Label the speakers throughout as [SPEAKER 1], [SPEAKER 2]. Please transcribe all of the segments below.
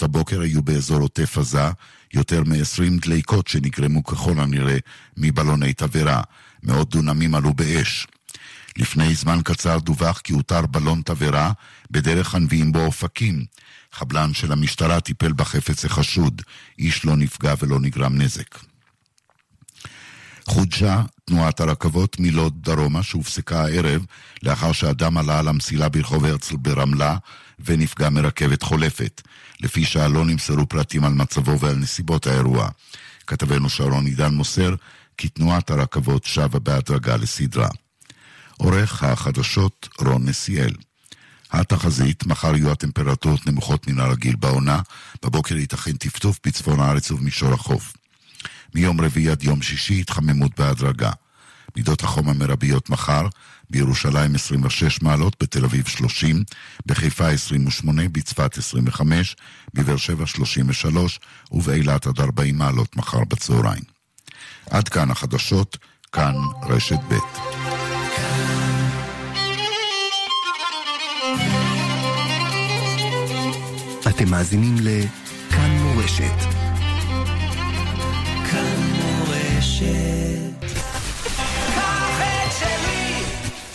[SPEAKER 1] בשעות הבוקר היו באזור עוטף עזה יותר מ-20 דליקות שנגרמו ככל הנראה מבלוני תבערה. מאות דונמים עלו באש. לפני זמן קצר דווח כי הותר בלון תבערה בדרך הנביאים באופקים. חבלן של המשטרה טיפל בחפץ החשוד. איש לא נפגע ולא נגרם נזק. חודשה תנועת הרכבות מלוד דרומה שהופסקה הערב לאחר שאדם עלה על המסילה ברחוב הרצל ברמלה ונפגע מרכבת חולפת. לפי שעה לא נמסרו פרטים על מצבו ועל נסיבות האירוע. כתבנו שרון עידן מוסר כי תנועת הרכבות שבה בהדרגה לסדרה. עורך החדשות רון נסיאל. התחזית, מחר יהיו הטמפרטורות נמוכות מן הרגיל בעונה, בבוקר ייתכן טפטוף בצפון הארץ ובמישור החוף. מיום רביעי עד יום שישי התחממות בהדרגה. מידות החום המרביות מחר, בירושלים 26 מעלות, בתל אביב 30, בחיפה 28, בצפת 25, בבאר שבע 33 ובאילת עד 40 מעלות מחר בצהריים. עד כאן החדשות, כאן רשת ב'.
[SPEAKER 2] אתם מאזינים לכאן מורשת.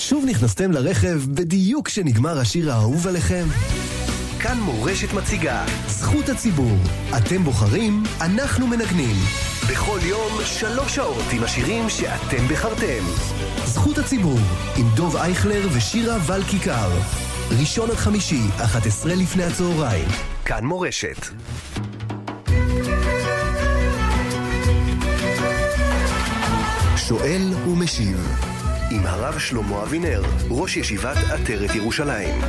[SPEAKER 2] שוב נכנסתם לרכב בדיוק כשנגמר השיר האהוב עליכם? כאן מורשת מציגה, זכות הציבור. אתם בוחרים, אנחנו מנגנים. בכל יום, שלוש שעות עם השירים שאתם בחרתם. זכות הציבור, עם דוב אייכלר ושירה ול כיכר. ראשון עד חמישי, 11 לפני הצהריים. כאן מורשת. שואל ומשיב עם הרב שלמה אבינר, ראש ישיבת עטרת ירושלים.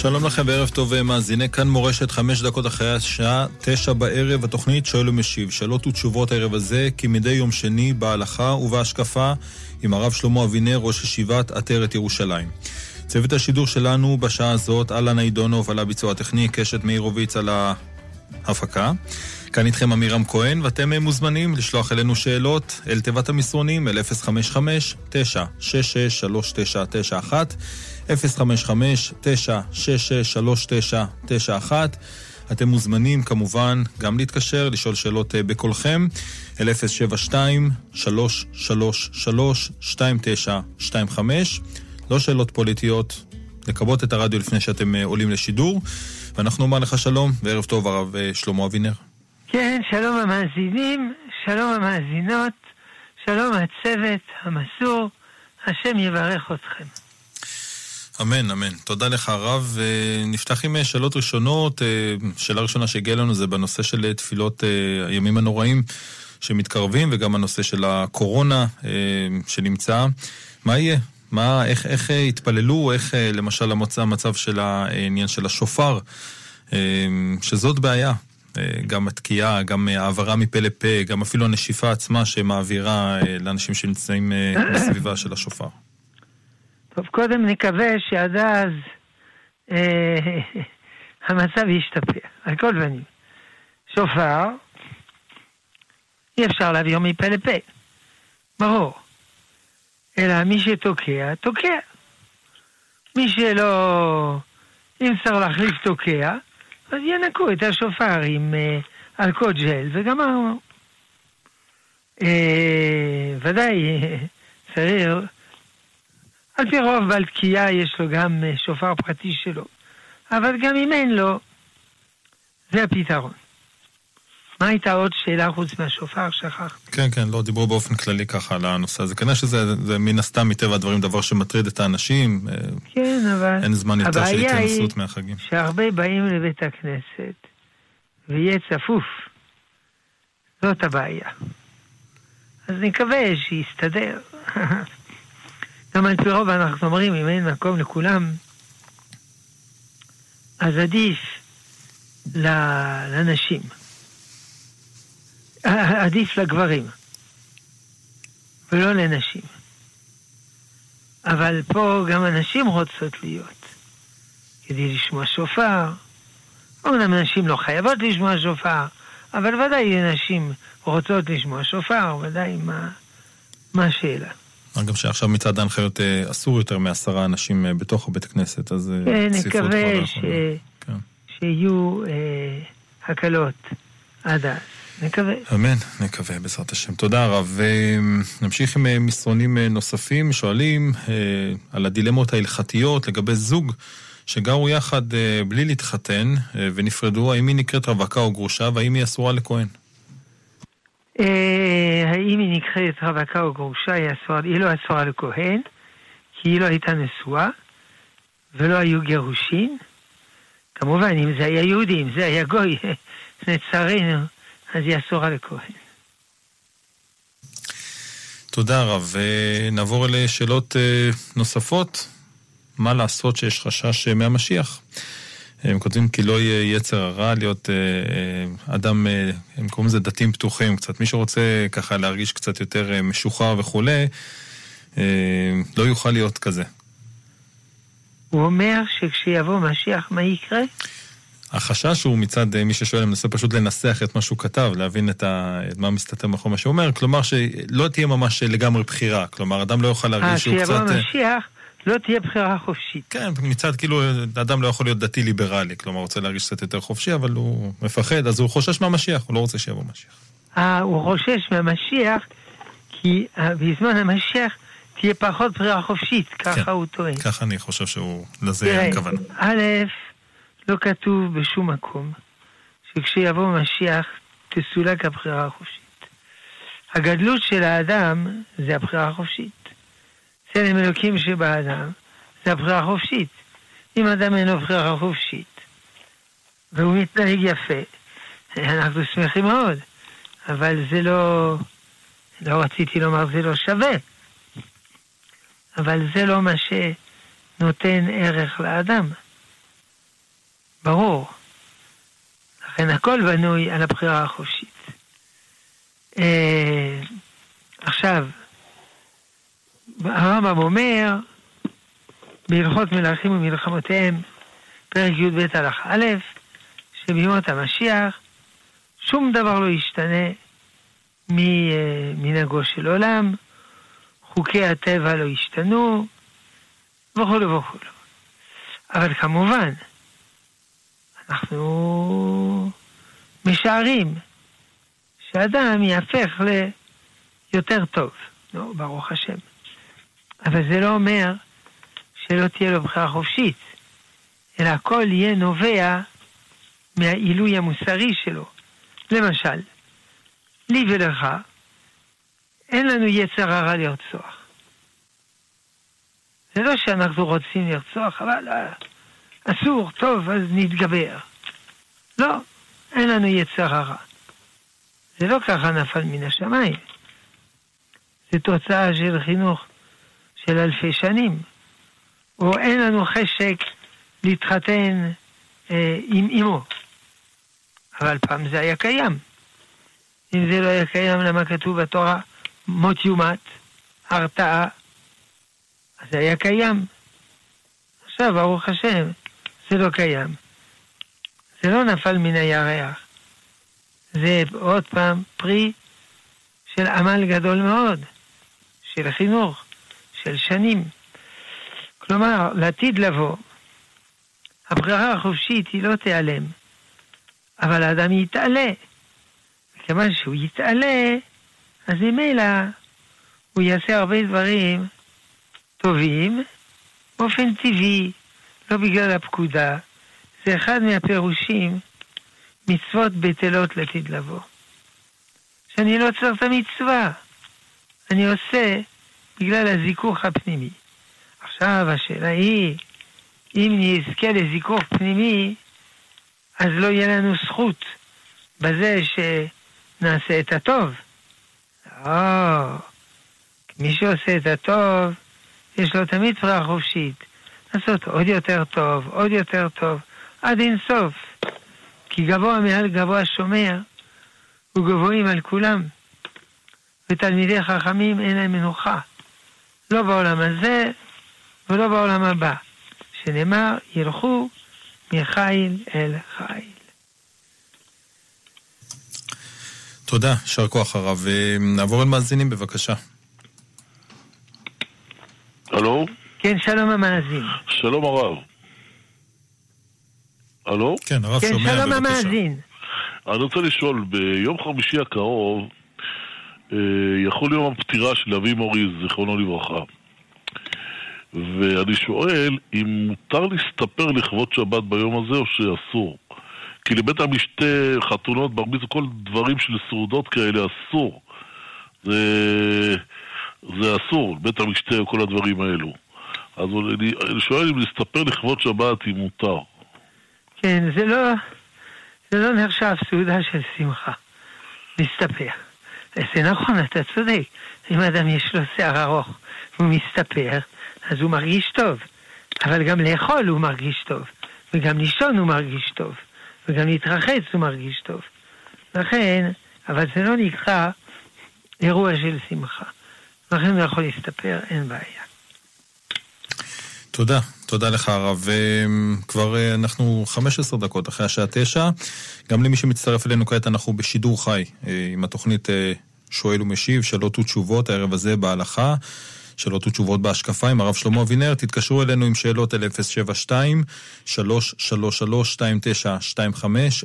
[SPEAKER 3] שלום לכם וערב טוב מאזיני כאן מורשת חמש דקות אחרי השעה תשע בערב התוכנית שואל ומשיב. שאלות ותשובות הערב הזה כמדי יום שני בהלכה ובהשקפה עם הרב שלמה אבינר ראש ישיבת עטרת ירושלים. צוות השידור שלנו בשעה הזאת אהלן עידונוב על הביצוע הטכני קשת מאירוביץ על ההפקה. כאן איתכם עמירם כהן ואתם מוזמנים לשלוח אלינו שאלות אל תיבת המסרונים אל 055 966 3991 055-966-3991. אתם מוזמנים כמובן גם להתקשר, לשאול שאלות אה, בקולכם, אל 072-333-2925. לא שאלות פוליטיות, לכבות את הרדיו לפני שאתם אה, עולים לשידור. ואנחנו אומר לך שלום, וערב טוב הרב אה, שלמה אבינר.
[SPEAKER 4] כן, שלום המאזינים, שלום המאזינות, שלום הצוות המסור, השם יברך אתכם.
[SPEAKER 3] אמן, אמן. תודה לך הרב. נפתח עם אה, שאלות ראשונות. אה, שאלה ראשונה שהגיעה לנו זה בנושא של אה, תפילות הימים הנוראים שמתקרבים, וגם הנושא של הקורונה שנמצא. מה יהיה? מה, איך, איך יתפללו, איך למשל המצב של העניין של השופר, שזאת בעיה. גם התקיעה, גם העברה מפה לפה, גם אפילו הנשיפה עצמה שמעבירה לאנשים שנמצאים בסביבה של השופר.
[SPEAKER 4] טוב, קודם נקווה שעד אז אה, המצב ישתפר, על כל פנים. שופר, אי אפשר להעביר מפה לפה, ברור. אלא מי שתוקע, תוקע. מי שלא... אם צריך להחליף תוקע, אז ינקו את השופר עם אה, אלכוהול ג'ל וגמרנו. אה, ודאי אה, צריך על פי רוב בעל תקיעה יש לו גם אה, שופר פרטי שלו. אבל גם אם אין לו, זה הפתרון. מה הייתה עוד שאלה חוץ מהשופר? שכחת.
[SPEAKER 3] כן, כן, לא, דיברו באופן כללי ככה על הנושא הזה. כנראה שזה זה מן הסתם, מטבע הדברים, דבר שמטריד את האנשים.
[SPEAKER 4] אה, כן, אבל...
[SPEAKER 3] אין זמן יותר של התכנסות מהחגים.
[SPEAKER 4] הבעיה היא שהרבה באים לבית הכנסת, ויהיה צפוף. זאת הבעיה. אז נקווה שיסתדר. גם על פי רוב אנחנו אומרים, אם אין מקום לכולם, אז עדיף לנשים. עדיף לגברים, ולא לנשים. אבל פה גם הנשים רוצות להיות, כדי לשמוע שופר. אומנם נשים לא חייבות לשמוע שופר, אבל ודאי נשים רוצות לשמוע שופר, ודאי מה השאלה.
[SPEAKER 3] מה גם שעכשיו מצד ההנחיות אה, אסור יותר מעשרה אנשים אה, בתוך הבית כנסת, אז
[SPEAKER 4] אה, כן, נקווה ש... כן. שיהיו אה, הקלות עד אז. נקווה.
[SPEAKER 3] אמן, נקווה בעזרת השם. תודה רב. נמשיך עם מסרונים נוספים, שואלים על הדילמות ההלכתיות לגבי זוג שגרו יחד בלי להתחתן ונפרדו, האם היא נקראת רווקה או גרושה והאם היא אסורה לכהן?
[SPEAKER 4] אה, האם היא נקראת רווקה או גרושה, היא, לא אסורה לכהן, כי היא לא הייתה נשואה, ולא היו גירושין. כמובן, אם זה היה יהודי, אם זה היה גוי, לצערנו, אז היא אסורה לכהן.
[SPEAKER 3] תודה רב. נעבור לשאלות אה, נוספות. מה לעשות שיש חשש אה, מהמשיח? הם כותבים כי לא יהיה יצר הרע להיות אה, אה, אדם, אה, הם קוראים לזה דתיים פתוחים קצת. מי שרוצה ככה להרגיש קצת יותר משוחרר וכולי, לא יוכל להיות כזה.
[SPEAKER 4] הוא אומר שכשיבוא משיח, מה יקרה?
[SPEAKER 3] החשש הוא מצד מי ששואל, מנסה פשוט לנסח את מה שהוא כתב, להבין את, ה... את מה מסתתר מאחורי מה שהוא אומר, כלומר שלא תהיה ממש לגמרי בחירה, כלומר אדם לא יוכל להרגיש שהוא קצת...
[SPEAKER 4] אה, כשיבוא משיח... לא תהיה בחירה חופשית.
[SPEAKER 3] כן, מצד כאילו, אדם לא יכול להיות דתי ליברלי, כלומר, רוצה להרגיש קצת יותר חופשי, אבל הוא מפחד, אז הוא חושש מהמשיח, הוא לא רוצה שיבוא משיח.
[SPEAKER 4] אה, הוא חושש מהמשיח, כי אה, בזמן המשיח תהיה פחות בחירה חופשית, ככה כן, הוא טוען.
[SPEAKER 3] ככה אני חושב שהוא, לזה הכוונה.
[SPEAKER 4] א', לא כתוב בשום מקום שכשיבוא משיח תסולק הבחירה החופשית. הגדלות של האדם זה הבחירה החופשית. צלם אלוקים שבאדם, זה הבחירה החופשית. אם אדם אין לו בחירה חופשית, והוא מתנהג יפה, אנחנו שמחים מאוד, אבל זה לא, לא רציתי לומר זה לא שווה, אבל זה לא מה שנותן ערך לאדם. ברור. לכן הכל בנוי על הבחירה החופשית. אה, עכשיו, הרמב"ם אומר בהלכות מלכים ומלחמותיהם, פרק י"ב הלכה א', שבימות המשיח שום דבר לא ישתנה ממנהגו של עולם, חוקי הטבע לא ישתנו, וכולו וכולו. אבל כמובן, אנחנו משערים שאדם יהפך ליותר טוב. נו, ברוך השם. אבל זה לא אומר שלא תהיה לו בחירה חופשית, אלא הכל יהיה נובע מהעילוי המוסרי שלו. למשל, לי ולך, אין לנו יצר הרע לרצוח. זה לא שאנחנו רוצים לרצוח, אבל אה, אסור, טוב, אז נתגבר. לא, אין לנו יצר הרע. זה לא ככה נפל מן השמיים. זה תוצאה של חינוך של אלפי שנים. או אין לנו חשק להתחתן אה, עם אמו. אבל פעם זה היה קיים. אם זה לא היה קיים, למה כתוב בתורה מות יומת, הרתעה? אז זה היה קיים. עכשיו, ברוך השם, זה לא קיים. זה לא נפל מן הירח. זה עוד פעם פרי של עמל גדול מאוד, של חינוך. של שנים. כלומר, לעתיד לבוא, הבחירה החופשית היא לא תיעלם, אבל האדם יתעלה. מכיוון שהוא יתעלה, אז ממילא הוא יעשה הרבה דברים טובים באופן טבעי, לא בגלל הפקודה. זה אחד מהפירושים, מצוות בטלות לעתיד לבוא. שאני לא צריך את המצווה, אני עושה בגלל הזיכוך הפנימי. עכשיו השאלה היא, אם נזכה לזיכוך פנימי, אז לא יהיה לנו זכות בזה שנעשה את הטוב. לא, מי שעושה את הטוב, יש לו תמיד בחירה חופשית. לעשות עוד יותר טוב, עוד יותר טוב, עד אין סוף. כי גבוה מעל גבוה שומר, וגבוהים על כולם. ותלמידי חכמים אין להם מנוחה. לא בעולם הזה ולא בעולם הבא, שנאמר, ילכו מחיל אל חיל.
[SPEAKER 3] תודה, יישר כוח הרב. נעבור אל מאזינים בבקשה.
[SPEAKER 5] הלו?
[SPEAKER 4] כן, שלום המאזין.
[SPEAKER 5] שלום הרב. הלו?
[SPEAKER 3] כן, הרב
[SPEAKER 4] כן,
[SPEAKER 3] שומע בבקשה.
[SPEAKER 4] שלום המאזין.
[SPEAKER 5] אני רוצה לשאול, ביום חמישי הקרוב אה, יחול יום הפטירה של אבי מורי, זיכרונו לברכה. ואני שואל אם מותר להסתפר לכבוד שבת ביום הזה או שאסור. כי לבית המשתה, חתונות, בר מצווה, כל דברים של סעודות כאלה אסור. זה, זה אסור, בית המשתה וכל הדברים האלו. אז אני, אני שואל אם להסתפר לכבוד שבת אם מותר.
[SPEAKER 4] כן, זה לא, זה לא נחשב סעודה של שמחה. מסתפר. זה נכון, אתה צודק. אם אדם יש לו שיער ארוך והוא מסתפר, אז הוא מרגיש טוב. אבל גם לאכול הוא מרגיש טוב. וגם לישון הוא מרגיש טוב. וגם להתרחץ הוא מרגיש טוב. לכן, אבל זה לא נקרא אירוע של שמחה. לכן הוא יכול להסתפר, אין בעיה.
[SPEAKER 3] תודה, תודה לך הרב. כבר אה, אנחנו 15 דקות אחרי השעה 9. גם למי שמצטרף אלינו כעת, אנחנו בשידור חי אה, עם התוכנית אה, שואל ומשיב, שאלות ותשובות, הערב הזה בהלכה. שאלות ותשובות בהשקפה עם הרב שלמה אבינר, תתקשרו אלינו עם שאלות אל 072 333 2925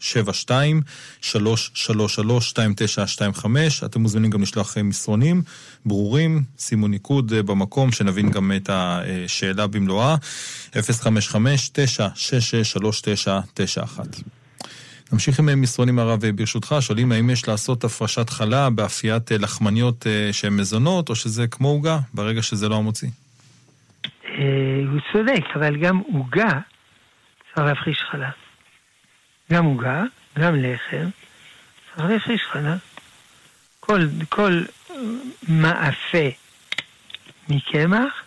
[SPEAKER 3] 072 333 2925 אתם מוזמנים גם לשלוח מסרונים ברורים, שימו ניקוד במקום, שנבין גם את השאלה במלואה. 055-966-3991 נמשיך עם מסרונים הרב ברשותך, שואלים האם יש לעשות הפרשת חלה באפיית לחמניות שהן מזונות, או שזה כמו עוגה, ברגע שזה לא המוציא?
[SPEAKER 4] הוא צודק, אבל גם עוגה צריך להפריש חלה. גם עוגה, גם לחם, צריך להפריש חלה. כל, כל מאפה מקמח,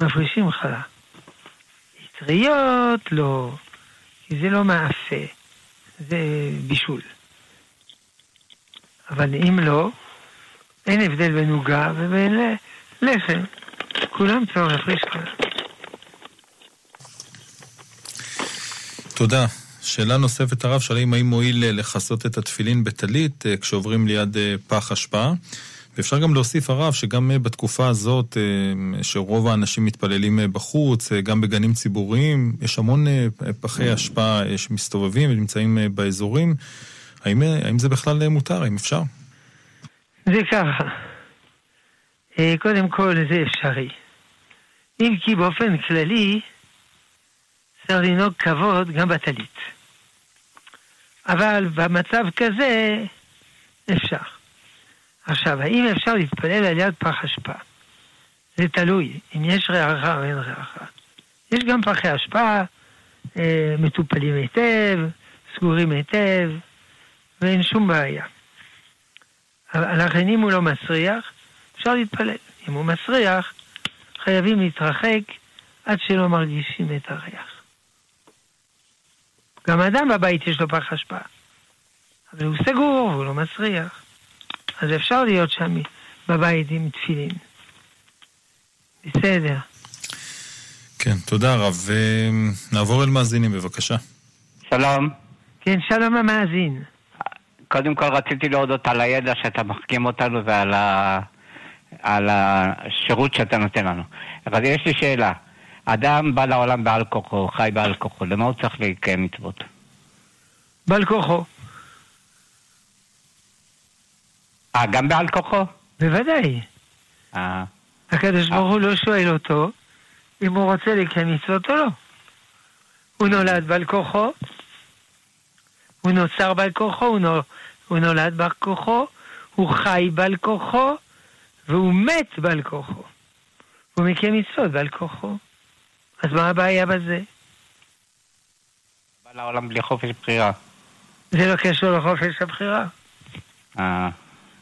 [SPEAKER 4] מפרישים חלה. אטריות לא, כי זה לא מאפה. זה בישול. אבל אם לא, אין הבדל בין עוגה ובין לחם. כולם להפריש חלה.
[SPEAKER 3] תודה. שאלה נוספת, הרב, שואלים האם מועיל לכסות את התפילין בטלית כשעוברים ליד פח אשפה. ואפשר גם להוסיף, הרב, שגם בתקופה הזאת, שרוב האנשים מתפללים בחוץ, גם בגנים ציבוריים, יש המון פחי אשפה שמסתובבים ונמצאים באזורים. האם, האם זה בכלל מותר? האם אפשר?
[SPEAKER 4] זה ככה. קודם כל, זה אפשרי. אם כי באופן כללי, צריך לנהוג כבוד גם בטלית. אבל במצב כזה, אפשר. עכשיו, האם אפשר להתפלל על יד פח אשפה? זה תלוי, אם יש ריחה או אין ריחה. יש גם פחי אשפה אה, מטופלים היטב, סגורים היטב, ואין שום בעיה. לכן אם הוא לא מסריח, אפשר להתפלל. אם הוא מסריח, חייבים להתרחק עד שלא מרגישים את הריח. גם אדם בבית יש לו פח אשפה, אבל הוא סגור והוא לא מסריח. אז אפשר להיות שם בבית עם תפילין. בסדר.
[SPEAKER 3] כן, תודה רב. נעבור אל מאזינים, בבקשה.
[SPEAKER 6] שלום.
[SPEAKER 4] כן, שלום המאזין.
[SPEAKER 6] קודם כל רציתי להודות על הידע שאתה מחכים אותנו ועל ה... על השירות שאתה נותן לנו. אבל יש לי שאלה. אדם בא לעולם בעל כוחו, חי בעל כוחו, למה הוא צריך לקיים מצוות?
[SPEAKER 4] בעל כוחו.
[SPEAKER 6] אה, גם בעל כוחו?
[SPEAKER 4] בוודאי.
[SPEAKER 6] אה.
[SPEAKER 4] הקדוש ברוך הוא לא שואל אותו אם הוא רוצה לקיים מצוות או לא. הוא נולד בעל כוחו, הוא נוצר בעל כוחו, הוא, נול, הוא נולד בעל כוחו, הוא חי בעל כוחו, והוא מת בעל כוחו. הוא מקיים מצוות בעל כוחו. אז מה הבעיה בזה?
[SPEAKER 6] בא לעולם בלי חופש בחירה.
[SPEAKER 4] זה לא קשור לחופש הבחירה.
[SPEAKER 6] אה.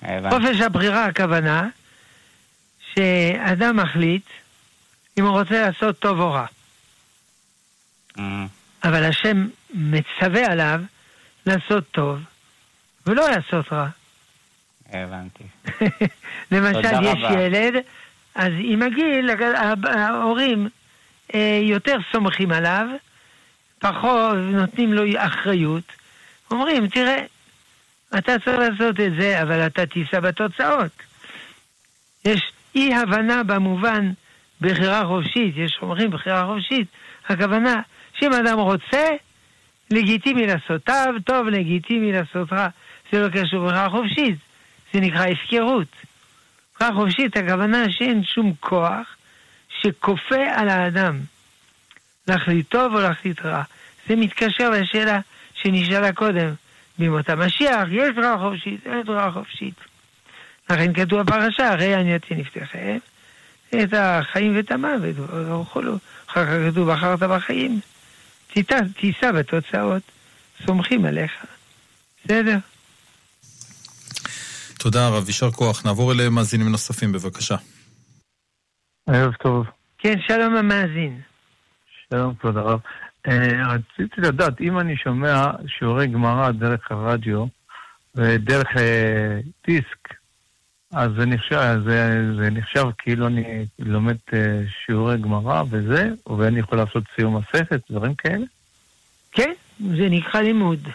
[SPEAKER 4] חופש הבחירה הכוונה שאדם מחליט אם הוא רוצה לעשות טוב או רע.
[SPEAKER 6] אה,
[SPEAKER 4] אבל השם מצווה עליו לעשות טוב ולא לעשות רע.
[SPEAKER 6] הבנתי.
[SPEAKER 4] למשל, יש
[SPEAKER 6] רבה.
[SPEAKER 4] ילד, אז עם הגיל, ההורים אה, יותר סומכים עליו, פחות נותנים לו אחריות. אומרים, תראה, אתה צריך לעשות את זה, אבל אתה תישא בתוצאות. יש אי הבנה במובן בחירה חופשית, יש אומרים בחירה חופשית, הכוונה שאם אדם רוצה, לגיטימי לעשות טוב, טוב, לגיטימי לעשות רע. זה לא קשור בחירה חופשית, זה נקרא הפקרות. בחירה חופשית, הכוונה שאין שום כוח שכופה על האדם להחליט טוב או להחליט רע. זה מתקשר לשאלה שנשאלה קודם, בימות המשיח, יש בחירה חופשית, אין בחירה חופשית. לכן כתוב בפרשה, הרי אני אתן לפתחם את החיים ואת המוות וכולו. אחר כך כתוב, בחרת בחיים, תישא בתוצאות, סומכים עליך. בסדר?
[SPEAKER 3] תודה הרב, יישר כוח. נעבור אליהם מאזינים נוספים, בבקשה.
[SPEAKER 7] ערב טוב.
[SPEAKER 4] כן, שלום המאזין.
[SPEAKER 7] שלום, כבוד הרב. אה, רציתי לדעת, אם אני שומע שיעורי גמרא דרך הרדיו ודרך אה, דיסק, אז זה נחשב, זה, זה נחשב כאילו אני לומד אה, שיעורי גמרא וזה, ואני יכול לעשות סיום מסכת, דברים כאלה?
[SPEAKER 4] כן, זה נקרא לימוד.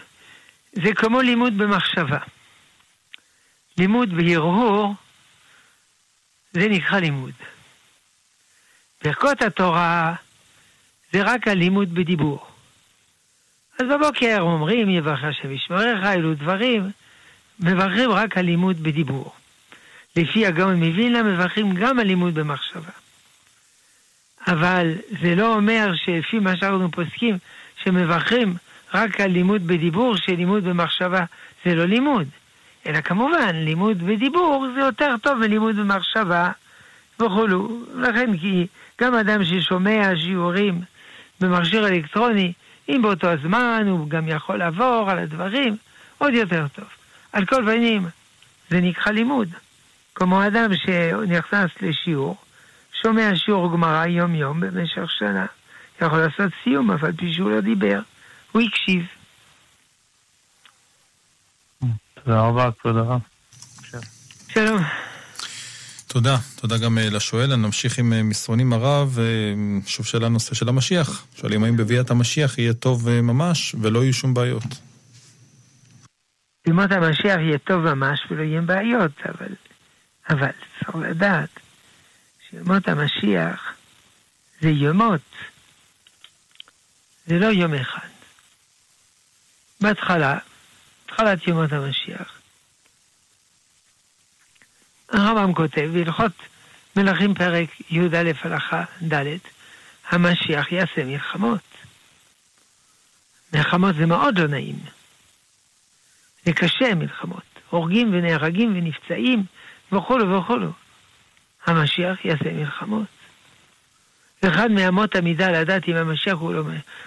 [SPEAKER 4] זה כמו לימוד במחשבה. לימוד בהרהור, זה נקרא לימוד. ברכות התורה זה רק הלימוד בדיבור. אז בבוקר אומרים, יברך השם ישמריך, אלו דברים, מברכים רק הלימוד בדיבור. לפי הגאון מווילנה מברכים גם הלימוד במחשבה. אבל זה לא אומר שלפי מה שאנחנו פוסקים, שמברכים רק על לימוד בדיבור, שלימוד במחשבה זה לא לימוד. אלא כמובן, לימוד בדיבור זה יותר טוב מלימוד במחשבה וכולו. לכן כי גם אדם ששומע שיעורים במכשיר אלקטרוני, אם באותו הזמן הוא גם יכול לעבור על הדברים, עוד יותר טוב. על כל פנים, זה נקרא לימוד. כמו אדם שנכנס לשיעור, שומע שיעור גמרא יום-יום במשך שנה, יכול לעשות סיום, אף על פי שהוא לא דיבר, הוא הקשיב.
[SPEAKER 7] תודה רבה, כבוד הרב.
[SPEAKER 4] שלום.
[SPEAKER 3] תודה, תודה גם אה, לשואל. אני נמשיך עם אה, מסרונים הרב. אה, שוב שאלה נושא של המשיח. שואלים האם בביאת המשיח יהיה טוב ממש ולא יהיו שום בעיות.
[SPEAKER 4] בימות המשיח יהיה טוב ממש ולא יהיו בעיות, אבל, אבל צריך לדעת שימות המשיח זה יומות, זה לא יום אחד. בהתחלה, התחלת ימות המשיח, הרמב"ם כותב בהלכות מלכים פרק י"א הלכה ד', המשיח יעשה מלחמות. מלחמות זה מאוד לא נעים. זה קשה מלחמות. הורגים ונהרגים ונפצעים וכולו וכולו. המשיח יעשה מלחמות. ואחד מאמות המידה לדעת אם המשיח הוא, לא,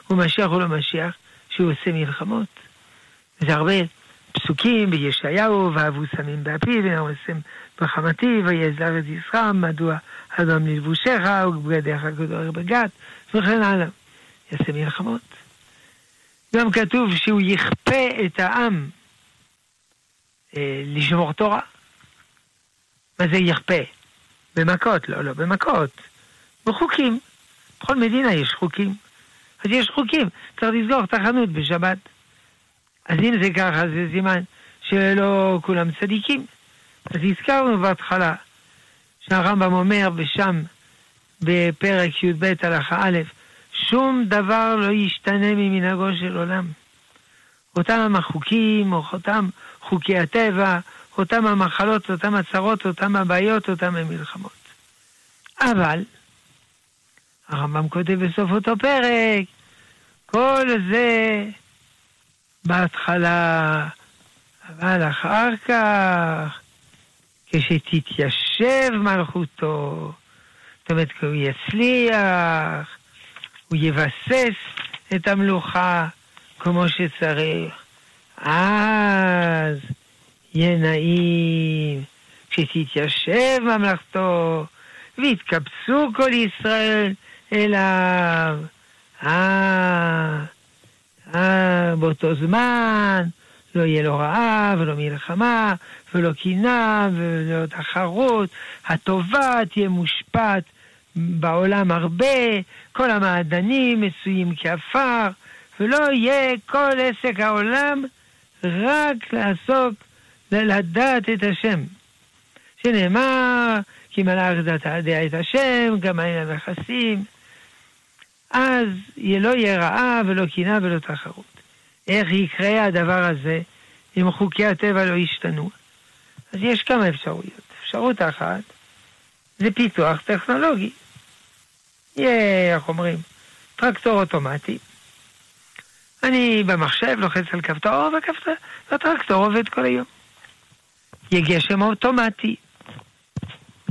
[SPEAKER 4] הוא משיח או לא משיח, שהוא עושה מלחמות. זה הרבה פסוקים בישעיהו, ואהבו סמים באפיו, ונערסם בחמתי, ויעז לארץ ישחם, מדוע אדום ללבושך, ובגדיך גדול בגת, וכן הלאה. יעשה מלחמות. גם כתוב שהוא יכפה את העם אה, לשמור תורה. מה זה יכפה? במכות, לא, לא במכות. בחוקים. בכל מדינה יש חוקים. אז יש חוקים, צריך לסגור את החנות בשבת. אז אם זה ככה, זה סימן שלא כולם צדיקים. אז הזכרנו בהתחלה שהרמב"ם אומר ושם בפרק י"ב הלכה א', שום דבר לא ישתנה ממנהגו של עולם. אותם החוקים, או אותם חוקי הטבע, אותם המחלות, אותם הצרות, אותם הבעיות, אותם המלחמות. אבל, הרמב"ם כותב בסוף אותו פרק, כל זה בהתחלה, אבל אחר כך, כשתתיישב מלכותו, זאת אומרת, הוא יצליח, הוא יבסס את המלוכה כמו שצריך, אז יהיה נעים כשתתיישב ממלכתו ויתקבצו כל ישראל אליו. אה, אה, באותו זמן לא יהיה לו רעב, ולא מלחמה, ולא קנאה, ולא תחרות. הטובה תהיה מושפעת בעולם הרבה, כל המעדנים מצויים כעפר, ולא יהיה כל עסק העולם רק לעסוק, לדעת את השם. שנאמר, כי מלאך דעת את השם, גם אין המכסים. אז לא יהיה רעה ולא קנאה ולא תחרות. איך יקרה הדבר הזה אם חוקי הטבע לא ישתנו? אז יש כמה אפשרויות. אפשרות אחת זה פיתוח טכנולוגי. יהיה, איך אומרים, טרקטור אוטומטי. אני במחשב לוחץ על כפתור, והטרקטור עובד כל היום. יהיה גשם אוטומטי.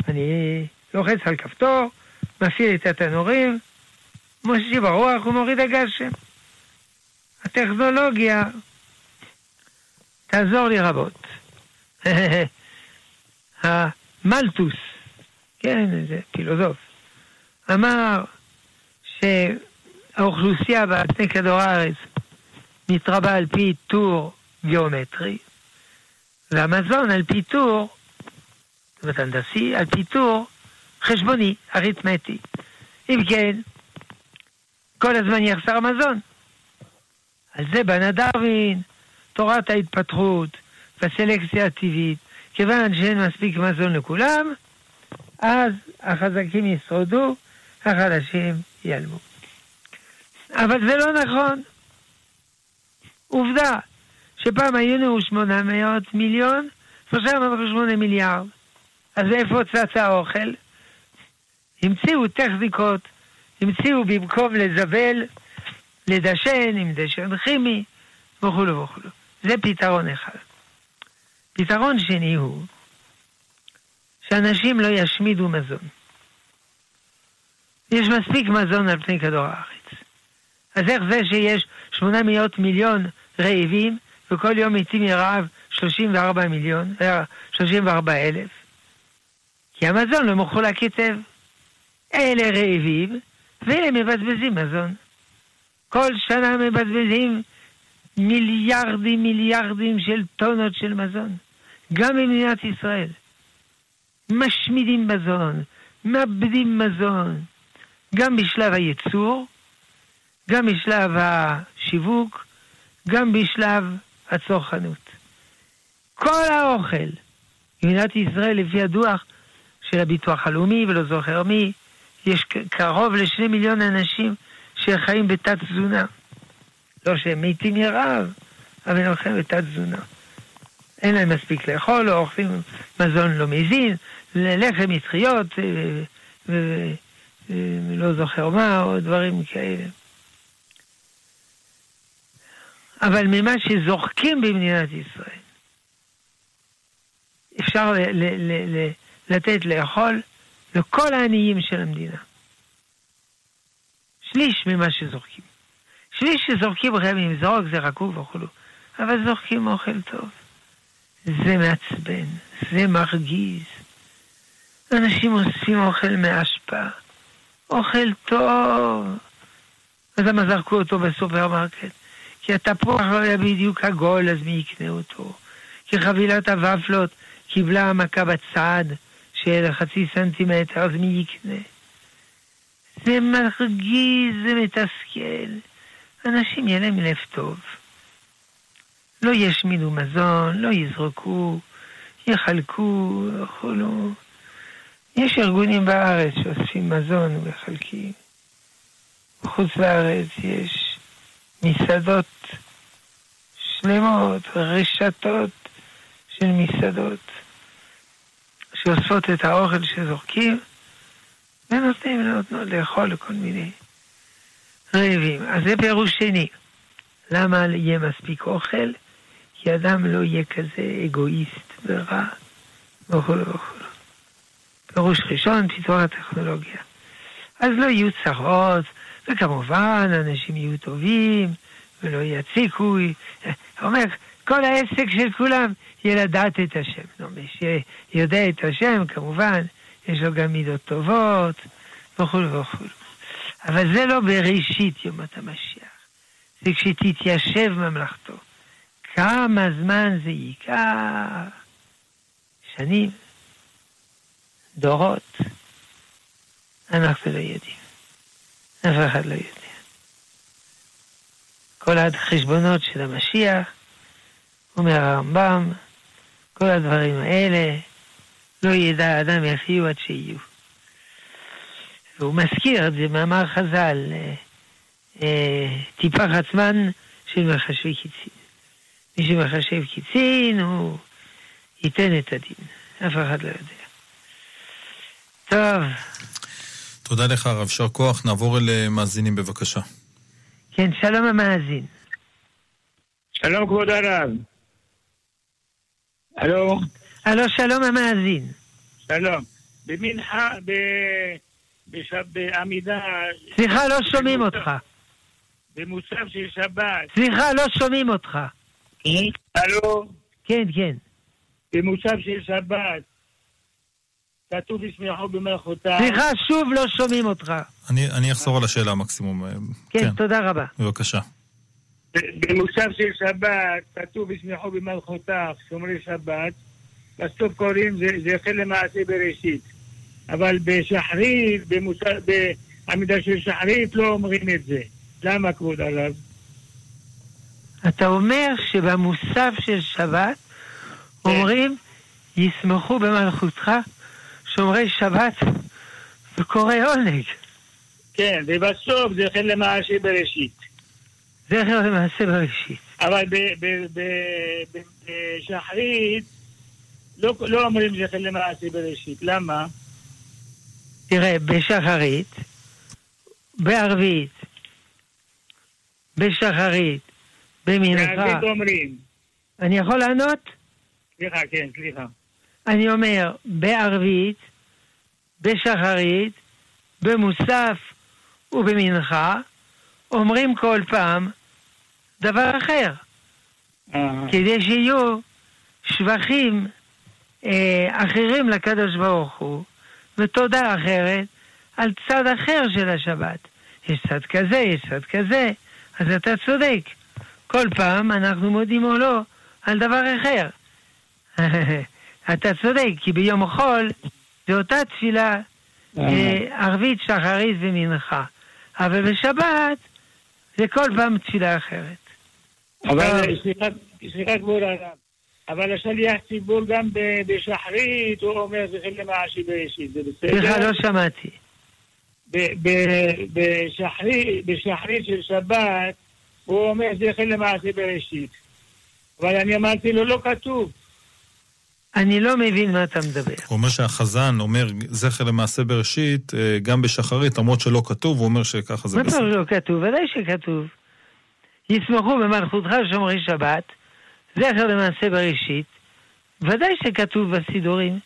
[SPEAKER 4] אני לוחץ על כפתור, מפעיל את התנורים, מושיב הרוח ומוריד הגשם. הטכנולוגיה תעזור לי רבות. המלטוס, כן, זה פילוסוף, אמר שהאוכלוסייה באדני כדור הארץ מתרבה על פי טור גיאומטרי, והמזון על פי טור, זאת אומרת הנדסי, על פי טור חשבוני, אריתמטי. אם כן, כל הזמן יחסר מזון. על זה בנה דרווין, תורת ההתפתחות והסלקציה הטבעית. כיוון שאין מספיק מזון לכולם, אז החזקים ישרודו, החלשים ייעלמו. אבל זה לא נכון. עובדה, שפעם היינו 800 מיליון, ועכשיו אנחנו 8 מיליארד. אז איפה צץ האוכל? המציאו טכניקות, המציאו במקום לזבל, לדשן עם דשן כימי, וכולו וכולו. זה פתרון אחד. פתרון שני הוא שאנשים לא ישמידו מזון. יש מספיק מזון על פני כדור הארץ. אז איך זה שיש 800 מיליון רעבים וכל יום מתים מרעב 34 מיליון, 34 אה, אלף? כי המזון לא מחולק היטב. אלה רעבים ואלה מבזבזים מזון. כל שנה מבזבזים מיליארדים מיליארדים של טונות של מזון. גם במדינת ישראל. משמידים מזון, מאבדים מזון, גם בשלב הייצור, גם בשלב השיווק, גם בשלב הצרכנות. כל האוכל במדינת ישראל, לפי הדוח של הביטוח הלאומי, ולא זוכר מי, יש קרוב לשני מיליון אנשים שחיים בתת תזונה. לא שהם מתים מרעב, אבל הם חיים בתת תזונה. אין להם מספיק לאכול, או אוכלים מזון לא מזין, לחם מטריות, ולא זוכר מה, או דברים כאלה. אבל ממה שזוחקים במדינת ישראל, אפשר ל- ל- ל- לתת לאכול לכל העניים של המדינה. שליש ממה שזורקים. שליש שזורקים חייבים לזרוק, זה רקוב וכולו, אבל זורקים אוכל טוב. זה מעצבן, זה מרגיז. אנשים עושים אוכל מאשפה, אוכל טוב. אז למה זרקו אותו בסופרמרקט? כי התפוח לא היה בדיוק עגול, אז מי יקנה אותו? כי חבילת הוואפלות קיבלה מכה בצד של חצי סנטימטר, אז מי יקנה? זה מרגיז, זה מתסכל. אנשים יהיה להם לב טוב. לא ישמידו מזון, לא יזרקו, יחלקו, יאכלו. יש ארגונים בארץ שאוספים מזון ומחלקים. בחוץ לארץ יש מסעדות שלמות, רשתות של מסעדות שאוספות את האוכל שזורקים ונותנים לאכול לכל מיני רעבים. אז זה פירוש שני. למה יהיה מספיק אוכל? כי אדם לא יהיה כזה אגואיסט ורע וכו' וכו'. פירוש ראשון, פיתוח הטכנולוגיה. אז לא יהיו צרות, וכמובן אנשים יהיו טובים, ולא יציקו. אומר, כל העסק של כולם יהיה לדעת את השם. לא, מי שיודע את השם, כמובן, יש לו גם מידות טובות, וכו' וכו'. אבל זה לא בראשית יומת המשיח, זה כשתתיישב ממלכתו. כמה זמן זה ייקח? שנים, דורות. אנחנו לא יודעים. אף אחד לא יודע. כל החשבונות של המשיח, אומר הרמב"ם, כל הדברים האלה, לא ידע האדם איך יהיו עד שיהיו. והוא מזכיר את זה מאמר חז"ל, אה, אה, טיפח עצמן של מחשבי קיצין. מי שמחשב קיצין, הוא ייתן את הדין. אף אחד לא יודע. טוב.
[SPEAKER 3] תודה לך, הרב. יישר כוח. נעבור אל אה, מאזינים, בבקשה.
[SPEAKER 4] כן, שלום המאזין.
[SPEAKER 8] שלום, כבוד הרב. הלו?
[SPEAKER 4] הלו, שלום המאזין.
[SPEAKER 8] שלום. במנחה, ב... בשב... בעמידה...
[SPEAKER 4] סליחה, לא שומעים אותך.
[SPEAKER 8] במוסף של שבת.
[SPEAKER 4] סליחה, לא שומעים אותך.
[SPEAKER 8] הלו?
[SPEAKER 4] כן, כן.
[SPEAKER 8] במוסף של שבת. כתוב ישמחו במלאכותה.
[SPEAKER 4] סליחה, שוב לא שומעים אותך.
[SPEAKER 3] אני, אני אחזור על השאלה מקסימום. אה,
[SPEAKER 4] כן, כן, תודה רבה.
[SPEAKER 3] בבקשה.
[SPEAKER 8] במושב של שבת כתוב ישמחו במלכותך, שומרי שבת, בסוף קוראים, זה, החל למעשה בראשית. אבל בשחרית, בעמידה של שחרית, לא אומרים את זה. למה, כבוד הרב?
[SPEAKER 4] אתה אומר שבמוסף של שבת. אומרים, ישמחו במלכותך שומרי שבת וקורא עונג.
[SPEAKER 8] כן, ובסוף זה החל למעשה בראשית.
[SPEAKER 4] זכר למעשה בראשית.
[SPEAKER 8] אבל בשחרית לא, לא אומרים זכר למעשה בראשית. למה?
[SPEAKER 4] תראה, בשחרית, בערבית, בשחרית, במנחה...
[SPEAKER 8] בערבית אומרים.
[SPEAKER 4] אני יכול לענות?
[SPEAKER 8] סליחה, כן, סליחה.
[SPEAKER 4] אני אומר, בערבית, בשחרית, במוסף ובמנחה, אומרים כל פעם דבר אחר. אה. כדי שיהיו שבחים אה, אחרים לקדוש ברוך הוא, ותודה אחרת על צד אחר של השבת. יש צד כזה, יש צד כזה, אז אתה צודק. כל פעם אנחנו מודים או לא על דבר אחר. אתה צודק, כי ביום חול זה אותה תפילה אה. אה, ערבית, שחרית ומנחה. אבל בשבת זה כל פעם תפילה אחרת.
[SPEAKER 8] אבל סליחה כבוד הרב, אבל השליח ציבור גם בשחרית, הוא אומר זכר למעשי בראשית, זה בסדר?
[SPEAKER 4] סליחה, לא שמעתי.
[SPEAKER 8] בשחרית של שבת, הוא אומר זכר למעשי בראשית. אבל אני אמרתי לו, לא כתוב.
[SPEAKER 4] אני לא מבין מה אתה מדבר.
[SPEAKER 3] הוא אומר שהחזן אומר זכר למעשה בראשית, אה, גם בשחרית, למרות שלא כתוב, הוא אומר שככה זה
[SPEAKER 4] בסדר. מה לא כתוב? ודאי שכתוב. יסמכו במלכותך שומרי שבת, זכר למעשה בראשית, ודאי שכתוב בסידורים.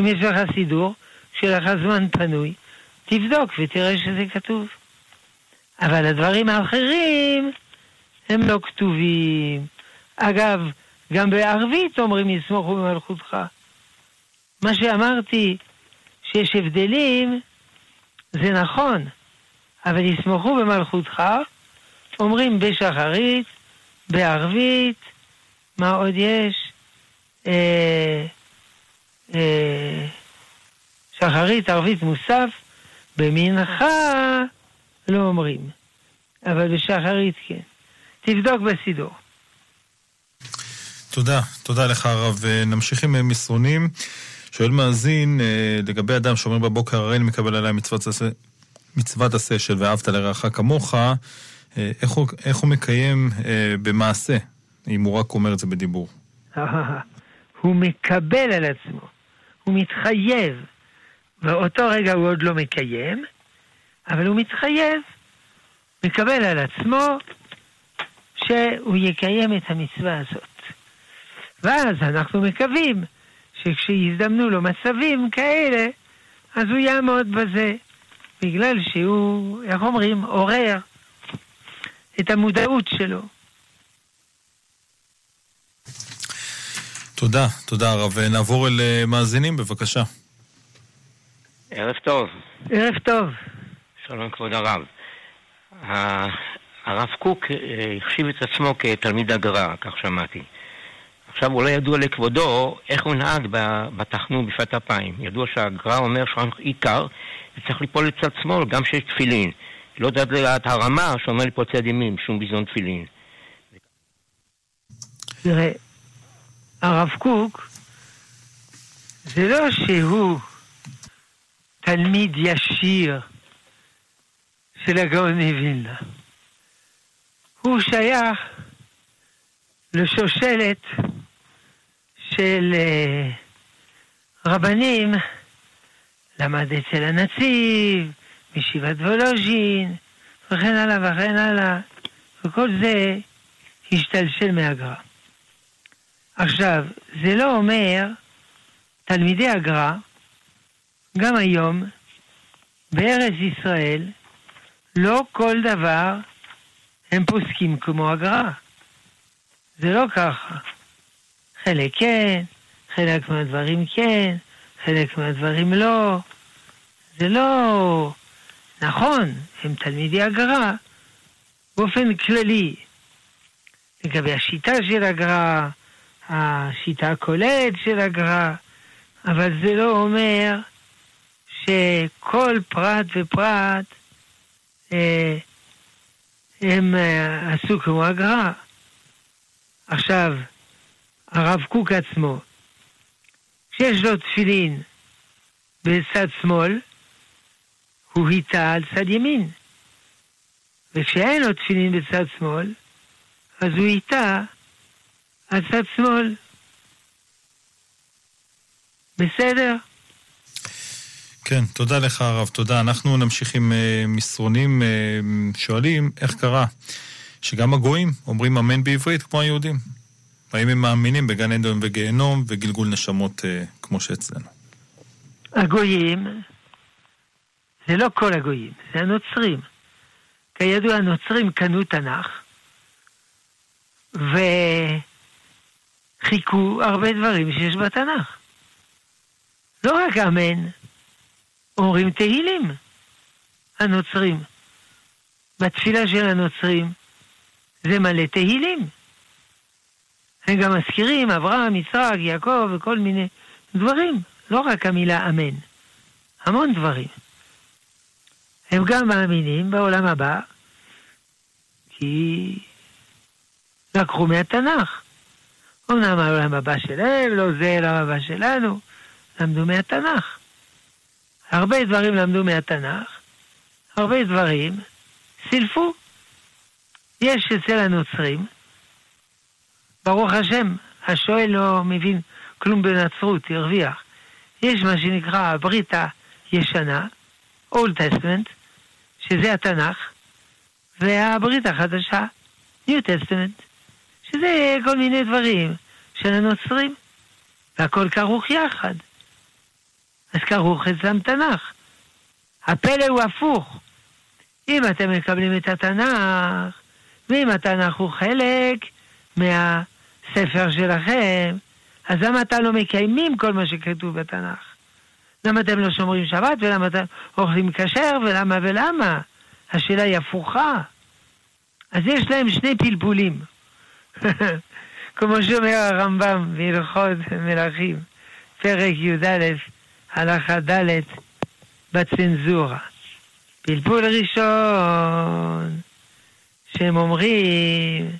[SPEAKER 4] אם יש לך סידור, שיהיה לך זמן פנוי, תבדוק ותראה שזה כתוב. אבל הדברים האחרים הם לא כתובים. אגב, גם בערבית אומרים יסמוכו במלכותך. מה שאמרתי, שיש הבדלים, זה נכון, אבל יסמוכו במלכותך, אומרים בשחרית, בערבית, מה עוד יש? אה, אה, שחרית, ערבית, מוסף, במנחה לא אומרים, אבל בשחרית כן. תבדוק בסידור.
[SPEAKER 3] תודה, תודה לך הרב. נמשיך עם מסרונים. שואל מאזין, אה, לגבי אדם שאומר בבוקר, הרי אני מקבל עליי מצוות עשה, מצוות עשה של ואהבת לרעך כמוך, אה, איך הוא, איך הוא מקיים אה, במעשה, אם הוא רק אומר את זה בדיבור?
[SPEAKER 4] הוא מקבל על עצמו, הוא מתחייב. באותו רגע הוא עוד לא מקיים, אבל הוא מתחייב, מקבל על עצמו שהוא יקיים את המצווה הזאת. ואז אנחנו מקווים שכשיזדמנו לו מצבים כאלה, אז הוא יעמוד בזה, בגלל שהוא, איך אומרים, עורר את המודעות שלו.
[SPEAKER 3] תודה, תודה הרב. נעבור אל אה, מאזינים, בבקשה.
[SPEAKER 6] ערב טוב.
[SPEAKER 4] ערב טוב.
[SPEAKER 6] שלום כבוד הרב.
[SPEAKER 9] הרב קוק אה, החשיב את עצמו כתלמיד הגר"א, כך שמעתי. עכשיו אולי ידוע לכבודו איך הוא נהג בתחנון בשפת אפיים. ידוע שהגר"א אומר שהוא עיקר וצריך ליפול לצד שמאל גם כשיש תפילין. לא יודעת הרמה שאומר ליפול לצד ימין, שום ביזון תפילין.
[SPEAKER 4] תראה, הרב קוק זה לא שהוא תלמיד ישיר של הגאון מווילנה. הוא שייך לשושלת של אה, רבנים, למד אצל הנציב, בישיבת וולוז'ין, וכן הלאה וכן הלאה, וכל זה השתלשל מהגר"א. עכשיו, זה לא אומר, תלמידי הגר"א, גם היום, בארץ ישראל, לא כל דבר הם פוסקים כמו הגר"א. זה לא ככה. חלק כן, חלק מהדברים כן, חלק מהדברים לא. זה לא... נכון, הם תלמידי הגר"א באופן כללי. לגבי השיטה של הגר"א, השיטה הכוללת של הגר"א, אבל זה לא אומר שכל פרט ופרט אה, הם אה, עשו כמו הגר"א. עכשיו, הרב קוק עצמו, כשיש לו תפילין בצד שמאל, הוא היטה על צד ימין. וכשאין לו תפילין בצד שמאל, אז הוא היטה על צד שמאל. בסדר?
[SPEAKER 3] כן, תודה לך הרב, תודה. אנחנו נמשיך עם uh, מסרונים uh, שואלים איך קרה שגם הגויים אומרים אמן בעברית כמו היהודים. האם הם מאמינים בגן עדן וגיהנום וגלגול נשמות uh, כמו שאצלנו?
[SPEAKER 4] הגויים, זה לא כל הגויים, זה הנוצרים. כידוע, הנוצרים קנו תנ"ך וחיכו הרבה דברים שיש בתנ"ך. לא רק אמן, אומרים תהילים, הנוצרים. בתפילה של הנוצרים זה מלא תהילים. הם גם מזכירים אברהם, יצחק, יעקב וכל מיני דברים, לא רק המילה אמן, המון דברים. הם גם מאמינים בעולם הבא, כי לקחו מהתנ"ך. אמנם העולם הבא שלהם, לא זה העולם הבא שלנו, למדו מהתנ"ך. הרבה דברים למדו מהתנ"ך, הרבה דברים סילפו. יש אצל הנוצרים, ברוך השם, השואל לא מבין כלום בנצרות, הרוויח. יש מה שנקרא הברית הישנה, Old Testament, שזה התנ"ך, והברית החדשה, New Testament, שזה כל מיני דברים של הנוצרים, והכל כרוך יחד. אז כרוך אצלם תנ"ך. הפלא הוא הפוך. אם אתם מקבלים את התנ"ך, ואם התנ"ך הוא חלק מהספר שלכם, אז למה אתם לא מקיימים כל מה שכתוב בתנ"ך? למה אתם לא שומרים שבת, ולמה אתם אוכלים כשר, ולמה ולמה? השאלה היא הפוכה. אז יש להם שני פלפולים. כמו שאומר הרמב"ם בהלכות מלכים, פרק י"א, הלכה ד' בצנזורה. פלפול ראשון, שהם אומרים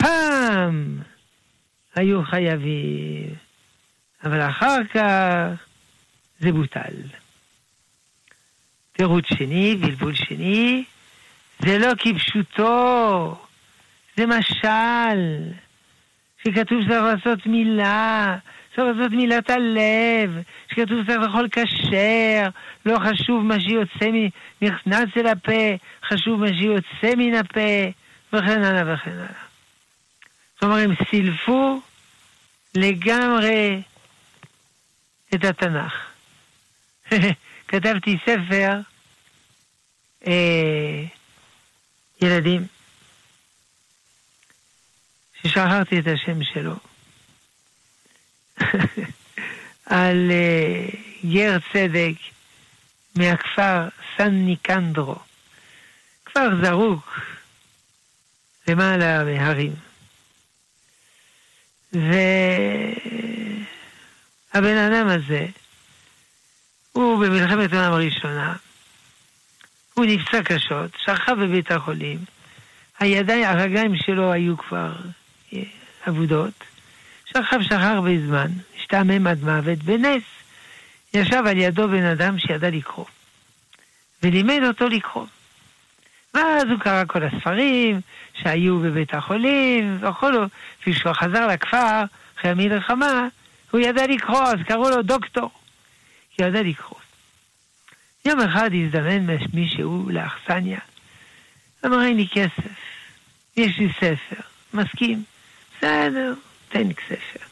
[SPEAKER 4] שפעם היו חייבים, אבל אחר כך זה בוטל. תירוץ שני, בלבול שני, זה לא כפשוטו, זה משל, שכתוב שצריך לעשות מילה, צריך לעשות מילת הלב, שכתוב שצריך לאכול כשר, לא חשוב מה שיוצא, נכנס אל הפה, חשוב מה שיוצא מן הפה, וכן הלאה וכן הלאה. אומרת, הם סילפו לגמרי את התנ"ך. כתבתי ספר, אה, ילדים, ששכחתי את השם שלו. על גר צדק מהכפר סן ניקנדרו כבר זרוק למעלה מהרים. והבן אדם הזה, הוא במלחמת העולם הראשונה, הוא נפצע קשות, שכב בבית החולים, הידיים, הרגליים שלו היו כבר אה, אבודות, שכב שכב הרבה זמן, השתעמם עד מוות, בנס ישב על ידו בן אדם שידע לקרוא, ולימד אותו לקרוא. ואז הוא קרא כל הספרים שהיו בבית החולים, וכולו, וכשהוא חזר לכפר, אחרי המלחמה, הוא ידע לקרוא, אז קראו לו דוקטור, כי הוא ידע לקרוא. יום אחד הזדמן מישהו לאכסניה, אמר, אין לי כסף, יש לי ספר, מסכים, בסדר, תן לי ספר.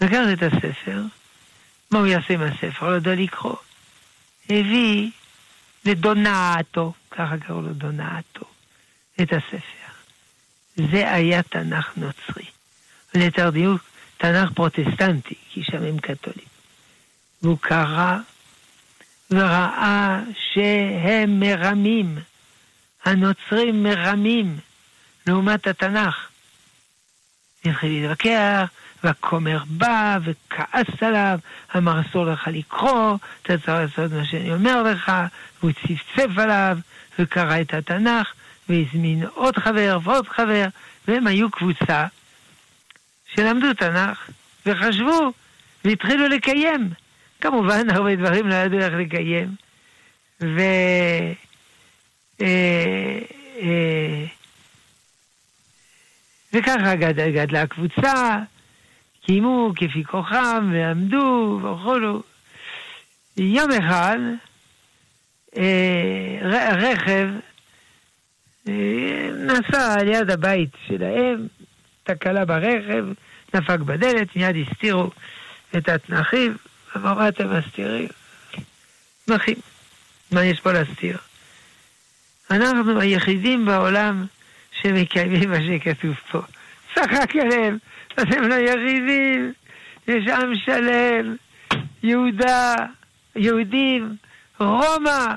[SPEAKER 4] לקח את הספר, מה הוא יעשה עם הספר? הוא לא יודע לקרוא. הביא לדונאטו, ככה קראו לו דונאטו, את הספר. זה היה תנ"ך נוצרי. ליתר דיוק, תנ"ך פרוטסטנטי, כי שם הם קתולים. והוא קרא וראה שהם מרמים, הנוצרים מרמים לעומת התנ"ך. התחיל להתווכח, והכומר בא וכעס עליו, אמר אסור לך לקרוא, אתה צריך לעשות מה שאני אומר לך, והוא צפצף עליו, וקרא את התנ"ך, והזמין עוד חבר ועוד חבר, והם היו קבוצה שלמדו תנ"ך, וחשבו, והתחילו לקיים. כמובן, הרבה דברים לא ידעו איך לקיים. ו... אה, אה, וככה גד, גדלה הקבוצה, קיימו כפי כוחם, ועמדו, וכולו. יום אחד, אה, רכב אה, נסע על יד הבית שלהם, תקלה ברכב, דפק בדלת, מיד הסתירו את התנכים, אמר, מה אתם מסתירים? תנכים, מה יש פה להסתיר? אנחנו היחידים בעולם שמקיימים מה שכתוב פה. צחק עליהם, אתם לא יחידים, יש עם שלם, יהודה, יהודים, רומא,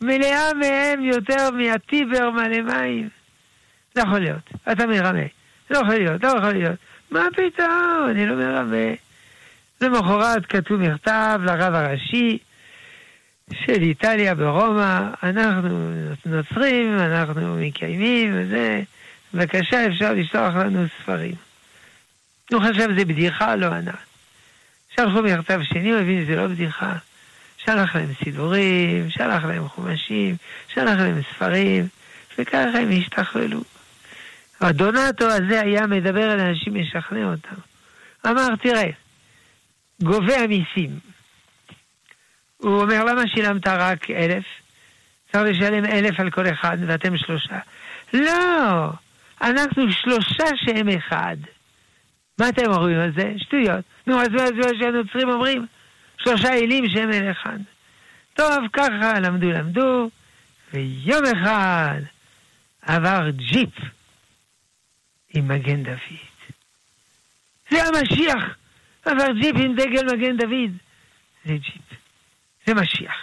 [SPEAKER 4] מלאה מהם יותר מהטיבר מלא מים. לא יכול להיות, אתה מרמה. לא יכול להיות, לא יכול להיות. מה פתאום, אני לא מרמה. למחרת כתוב מכתב לרב הראשי של איטליה ברומא, אנחנו נוצרים, אנחנו מקיימים וזה, בבקשה אפשר לשלוח לנו ספרים. הוא חשב שזה בדיחה, לא ענה. שלחו מכתב שני, הוא הבין שזה לא בדיחה. שלח להם סידורים, שלח להם חומשים, שלח להם ספרים, וככה הם השתכללו. הדונטו הזה היה מדבר על אנשים, משכנע אותם. אמר, תראה, גובה המיסים. הוא אומר, למה שילמת רק אלף? צריך לשלם אלף על כל אחד ואתם שלושה. לא, אנחנו שלושה שהם אחד. מה אתם אומרים על זה? שטויות. נו, אז מה זה שהנוצרים אומרים? שלושה אלים שהם אל אחד. טוב, ככה למדו, למדו, ויום אחד עבר ג'יפ עם מגן דוד. זה המשיח! עבר ג'יפ עם דגל מגן דוד. זה ג'יפ. זה משיח.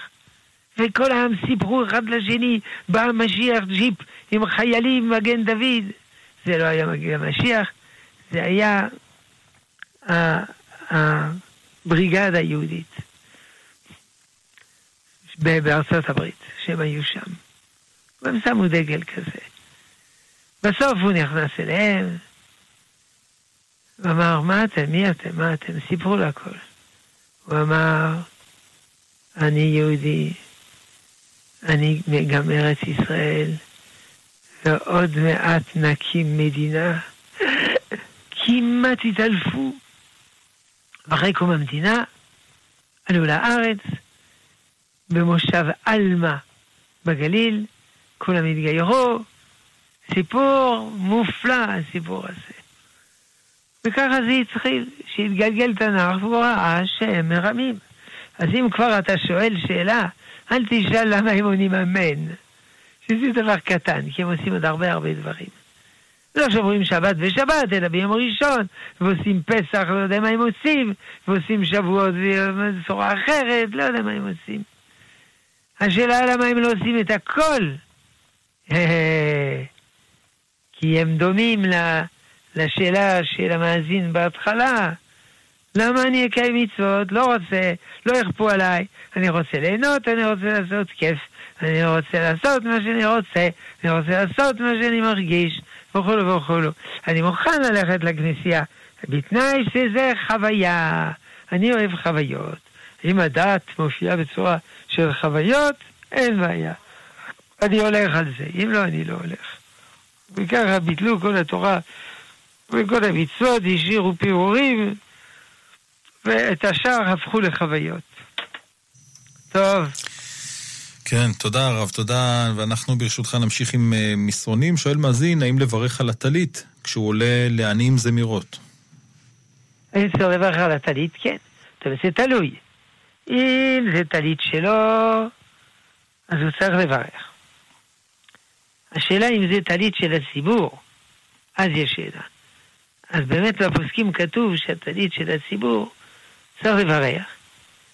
[SPEAKER 4] וכל העם סיפרו אחד לשני, בא משיח ג'יפ עם חיילים מגן דוד. זה לא היה מגן המשיח, זה היה הבריגדה היהודית בארצות הברית, שהם היו שם. והם שמו דגל כזה. בסוף הוא נכנס אליהם, ואמר, מה אתם? מי אתם? מה אתם? סיפרו לו הכל. הוא אמר, אני יהודי, אני גם ארץ ישראל, ועוד מעט נקים מדינה. כמעט התעלפו. ואחרי קום המדינה, עלו לארץ, במושב עלמה בגליל, כולם התגיירו, סיפור מופלא הסיפור הזה. וככה זה התחיל, שהתגלגל תנ"ך והוא ראה שהם מרמים. אז אם כבר אתה שואל שאלה, אל תשאל למה הם עונים אמן. שזה דבר קטן, כי הם עושים עוד הרבה הרבה דברים. לא שומרים שבת ושבת, אלא ביום ראשון, ועושים פסח, לא יודע מה הם עושים, ועושים שבועות ובצורה אחרת, לא יודע מה הם עושים. השאלה למה הם לא עושים את הכל כי הם דומים לשאלה של המאזין בהתחלה. למה אני אקיים מצוות? לא רוצה, לא יכפו עליי. אני רוצה ליהנות, אני רוצה לעשות כיף. אני רוצה לעשות מה שאני רוצה, אני רוצה לעשות מה שאני מרגיש, וכולו וכולו. אני מוכן ללכת לכנסייה, בתנאי שזה חוויה. אני אוהב חוויות. אם הדת מופיעה בצורה של חוויות, אין בעיה. אני הולך על זה, אם לא, אני לא הולך. וככה ביטלו כל התורה וכל המצוות, השאירו פירורים, ואת השאר הפכו לחוויות. טוב.
[SPEAKER 3] כן, תודה הרב, תודה. ואנחנו ברשותך נמשיך עם uh, מסרונים. שואל מאזין, האם לברך על הטלית כשהוא עולה לעניים זמירות?
[SPEAKER 4] האם צריך לברך על הטלית? כן. טוב, זה תלוי. אם זה טלית שלו, אז הוא צריך לברך. השאלה אם זה טלית של הציבור, אז יש שאלה. אז באמת בפוסקים כתוב שהטלית של הציבור צריך לברך,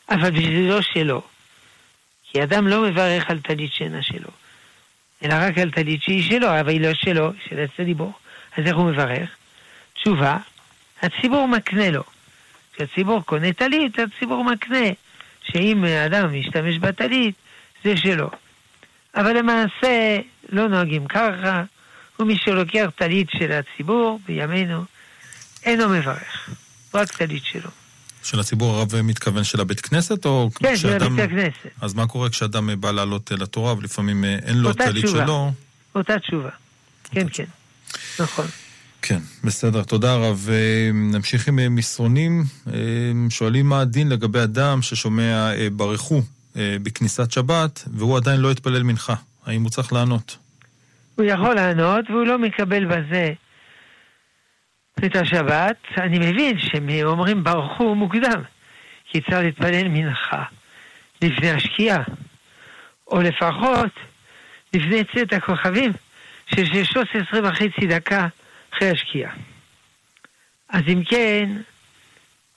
[SPEAKER 4] אבל בשבילו שלו. כי אדם לא מברך על טלית שאינה שלו, אלא רק על טלית שהיא שלו, אבל היא לא שלו, של הציבור. אז איך הוא מברך? תשובה, הציבור מקנה לו. כשהציבור קונה טלית, הציבור מקנה שאם אדם משתמש בטלית, זה שלו. אבל למעשה לא נוהגים ככה, ומי שלוקח טלית של הציבור בימינו, אינו מברך, רק טלית שלו.
[SPEAKER 3] של הציבור הרב מתכוון של הבית כנסת, או
[SPEAKER 4] כן, של הבית הכנסת.
[SPEAKER 3] אז מה קורה כשאדם בא לעלות לתורה ולפעמים אה, אין לו טלית שלו?
[SPEAKER 4] אותה תשובה, כן, כן, נכון.
[SPEAKER 3] כן, בסדר, תודה רב. אה, נמשיך עם אה, מסרונים. שואלים מה הדין לגבי אדם ששומע ברכו בכניסת שבת, והוא עדיין לא התפלל מנחה. האם הוא צריך לענות?
[SPEAKER 4] הוא יכול לענות, והוא לא מקבל בזה את השבת. אני מבין שהם אומרים ברכו מוקדם, כי צריך להתפלל מנחה לפני השקיעה, או לפחות לפני צאת הכוכבים, שזה 13 וחצי דקה אחרי השקיעה. אז אם כן,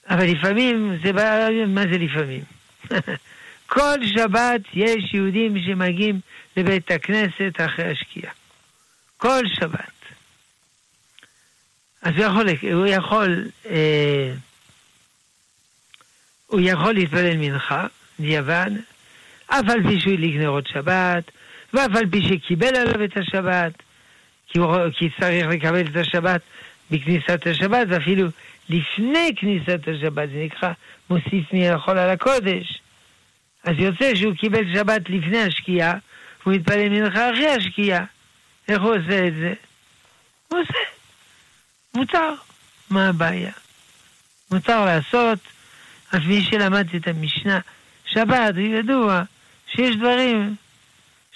[SPEAKER 4] אבל לפעמים זה בא, מה זה לפעמים? כל שבת יש יהודים שמגיעים לבית הכנסת אחרי השקיעה. כל שבת. אז הוא יכול, הוא יכול, אה, הוא יכול להתפלל מנחה, דיעבד, אף על פי שהוא הדליק נרות שבת, ואף על פי שקיבל עליו את השבת, כי, הוא, כי צריך לקבל את השבת בכניסת השבת, ואפילו לפני כניסת השבת, זה נקרא מוסיף מי יכול על הקודש. אז יוצא שהוא קיבל שבת לפני השקיעה, הוא מתפלל מנחה אחרי השקיעה. איך הוא עושה את זה? הוא עושה. מותר. מה הבעיה? מותר לעשות, אז מי שלמד את המשנה, שבת, ידוע שיש דברים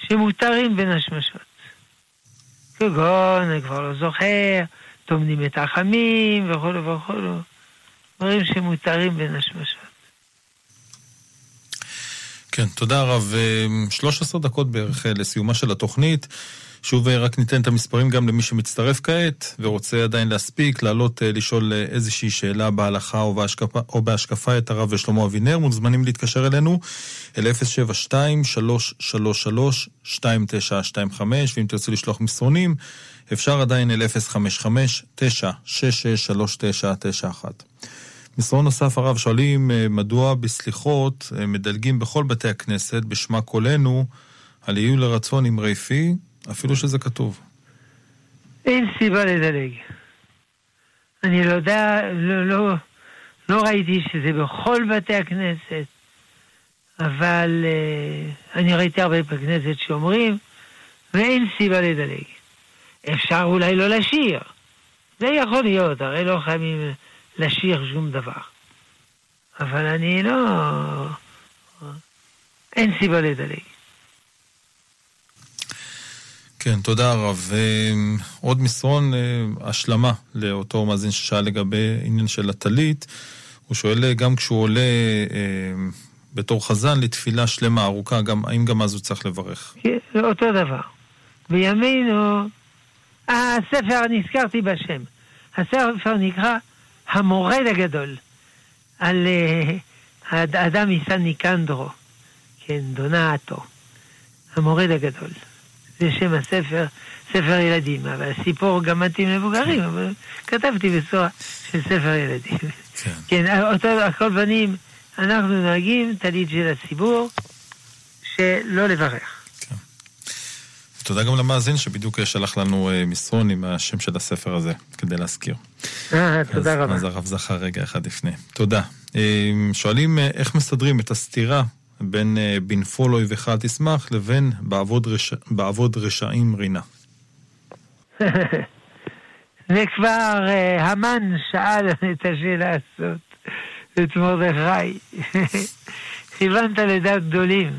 [SPEAKER 4] שמותרים בין השמשות. כגון, אני כבר לא זוכר, טומנים את החמים וכולו וכולו. דברים שמותרים בין השמשות.
[SPEAKER 3] כן, תודה רב. 13 דקות בערך אה, לסיומה של התוכנית. שוב אה, רק ניתן את המספרים גם למי שמצטרף כעת ורוצה עדיין להספיק, לעלות אה, לשאול איזושהי שאלה בהלכה או בהשקפה, או בהשקפה את הרב ושלמה אבינר, מוזמנים להתקשר אלינו אל 072-333-2925, ואם תרצו לשלוח מסרונים, אפשר עדיין אל 055-966-3991. מסרון נוסף הרב שואלים אה, מדוע בסליחות אה, מדלגים בכל בתי הכנסת בשמה קולנו על יהיו לרצון אמרי פי, אפילו שזה כתוב.
[SPEAKER 4] אין סיבה לדלג. אני לא יודע, לא, לא, לא ראיתי שזה בכל בתי הכנסת, אבל uh, אני ראיתי הרבה בתי כנסת שאומרים, ואין סיבה לדלג. אפשר אולי לא לשיר. זה יכול להיות, הרי לא חייבים... לשיר שום דבר. אבל אני לא... אין סיבה לדלג.
[SPEAKER 3] כן, תודה רב. עוד מסרון אה, השלמה לאותו מאזין ששאל לגבי עניין של הטלית. הוא שואל אה, גם כשהוא עולה אה, בתור חזן לתפילה שלמה ארוכה, גם, האם גם אז הוא צריך לברך?
[SPEAKER 4] כן, אותו דבר. בימינו, הספר, נזכרתי בשם, הספר נקרא המורד הגדול, על uh, האדם מסן ניקנדרו, כן, דונאטו, המורד הגדול. זה שם הספר, ספר ילדים, אבל הסיפור גם מתאים למבוגרים, אבל כתבתי בצורה של ספר ילדים.
[SPEAKER 3] כן.
[SPEAKER 4] כן, אותו, על כל פנים, אנחנו נוהגים טלית של הציבור, שלא לברך.
[SPEAKER 3] תודה גם למאזין שבדיוק שלח לנו אה, מסרון עם השם של הספר הזה, כדי להזכיר.
[SPEAKER 4] אה, תודה
[SPEAKER 3] אז,
[SPEAKER 4] רבה.
[SPEAKER 3] אז הרב זכר רגע אחד לפני. תודה. אה, שואלים אה, איך מסדרים את הסתירה בין אה, בנפול אויבך תשמח לבין בעבוד, רש... בעבוד רשעים רינה.
[SPEAKER 4] זה כבר אה, המן שאל את השאלה הזאת, את מרדכי. כיוונת לדעת גדולים,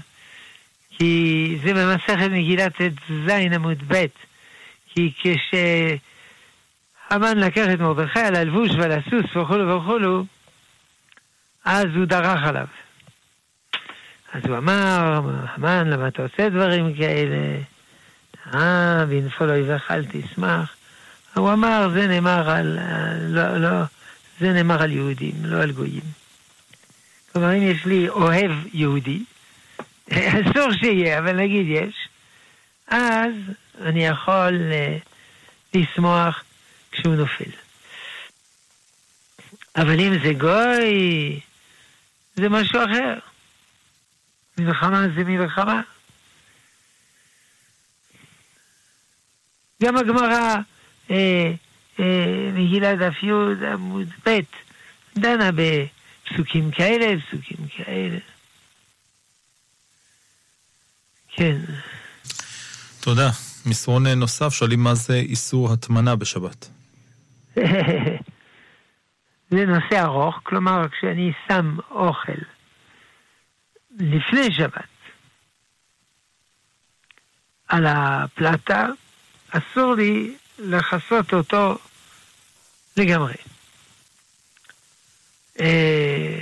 [SPEAKER 4] כי זה במסכת מגילת ט"ז עמוד ב', כי כשהמן לקח את מרדכי על הלבוש ועל הסוס וכולו וכולו, אז הוא דרך עליו. אז הוא אמר, המן, למה אתה עושה דברים כאלה? אה, בנפול אויביך אל תשמח. הוא אמר, זה נאמר על, לא, לא, זה נאמר על יהודים, לא על גויים. כלומר, אם יש לי אוהב יהודי, אסור שיהיה, אבל נגיד יש, אז אני יכול אה, לשמוח כשהוא נופל. אבל אם זה גוי, זה משהו אחר. מלחמה זה מלחמה. גם הגמרא, אה, אה, מגילת דף י' עמוד ב', דנה בפסוקים כאלה, פסוקים כאלה. כן.
[SPEAKER 3] תודה. מסרון נוסף שואלים מה זה איסור הטמנה בשבת.
[SPEAKER 4] זה נושא ארוך, כלומר כשאני שם אוכל לפני שבת על הפלטה, אסור לי לכסות אותו לגמרי. אה,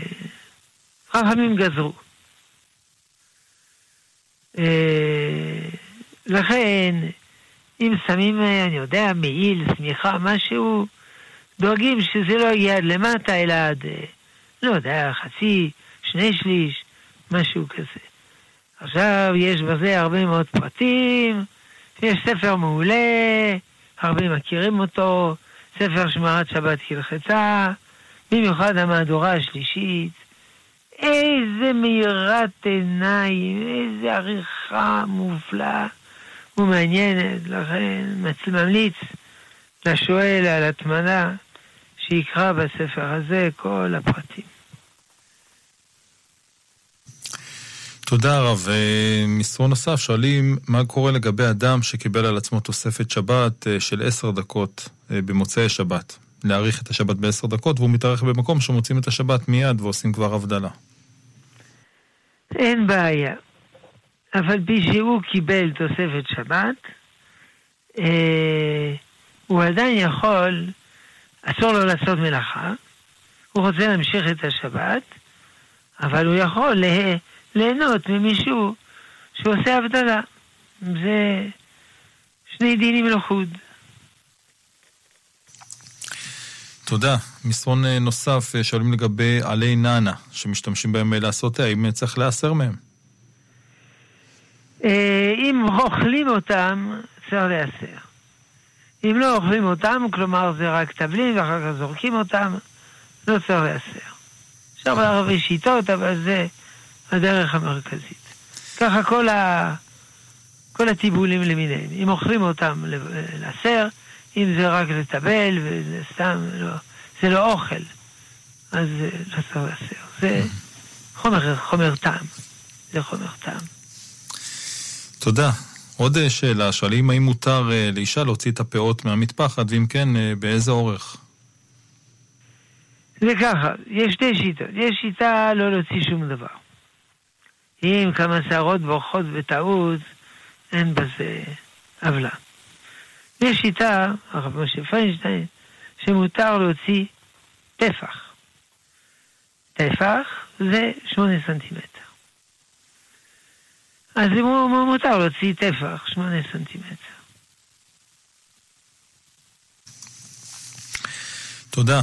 [SPEAKER 4] חכמים גזרו. אה, לכן, אם שמים, אני יודע, מעיל, שמיכה, משהו, דואגים שזה לא יגיע עד למטה, אלא עד, אה, לא יודע, חצי, שני שליש, משהו כזה. עכשיו, יש בזה הרבה מאוד פרטים, יש ספר מעולה, הרבה מכירים אותו, ספר שמרת שבת כלחצה, במיוחד המהדורה השלישית. איזה מאירת עיניים, איזה עריכה מופלאה ומעניינת, לכן ממליץ לשואל על הטמנה שיקרא בספר הזה כל הפרטים.
[SPEAKER 3] תודה רב. אה, מסרון נוסף, שואלים מה קורה לגבי אדם שקיבל על עצמו תוספת שבת אה, של עשר דקות אה, במוצאי שבת. להאריך את השבת בעשר דקות, והוא מתארך במקום שמוצאים את השבת מיד ועושים כבר הבדלה.
[SPEAKER 4] אין בעיה. אבל פי שהוא קיבל תוספת שבת, אה, הוא עדיין יכול, אסור לו לעשות מלאכה, הוא רוצה להמשיך את השבת, אבל הוא יכול לה, ליהנות ממישהו שעושה הבדלה. זה שני דינים לחוד.
[SPEAKER 3] תודה. מסרון אה, נוסף, אה, שואלים לגבי עלי נאנה, שמשתמשים בהם אה, לעשות האם צריך להיאסר מהם?
[SPEAKER 4] אם אוכלים אותם, צריך להיאסר. אם לא אוכלים אותם, כלומר זה רק טבלים ואחר כך זורקים אותם, לא צריך להיאסר. אפשר בהרבה שיטות, אבל זה הדרך המרכזית. ככה כל, ה... כל הטיבולים למיניהם. אם אוכלים אותם להסר, אם זה רק לטבל וזה סתם, לא, זה לא אוכל, אז לא צריך להסר. זה חומר, חומר טעם. זה חומר טעם.
[SPEAKER 3] תודה. עוד אה, שאלה, שואלים האם מותר אה, לאישה להוציא את הפאות מהמטפחת, ואם כן, אה, באיזה אורך?
[SPEAKER 4] זה ככה, יש שתי שיטות. יש שיטה לא להוציא שום דבר. אם כמה שערות בורחות בטעות, אין בזה עוולה. יש שיטה, הרב משה פיינשטיין, שמותר להוציא טפח. טפח זה שמונה סנטימטר. אז אם הוא מותר להוציא טפח, שמונה סנטימטר.
[SPEAKER 3] תודה.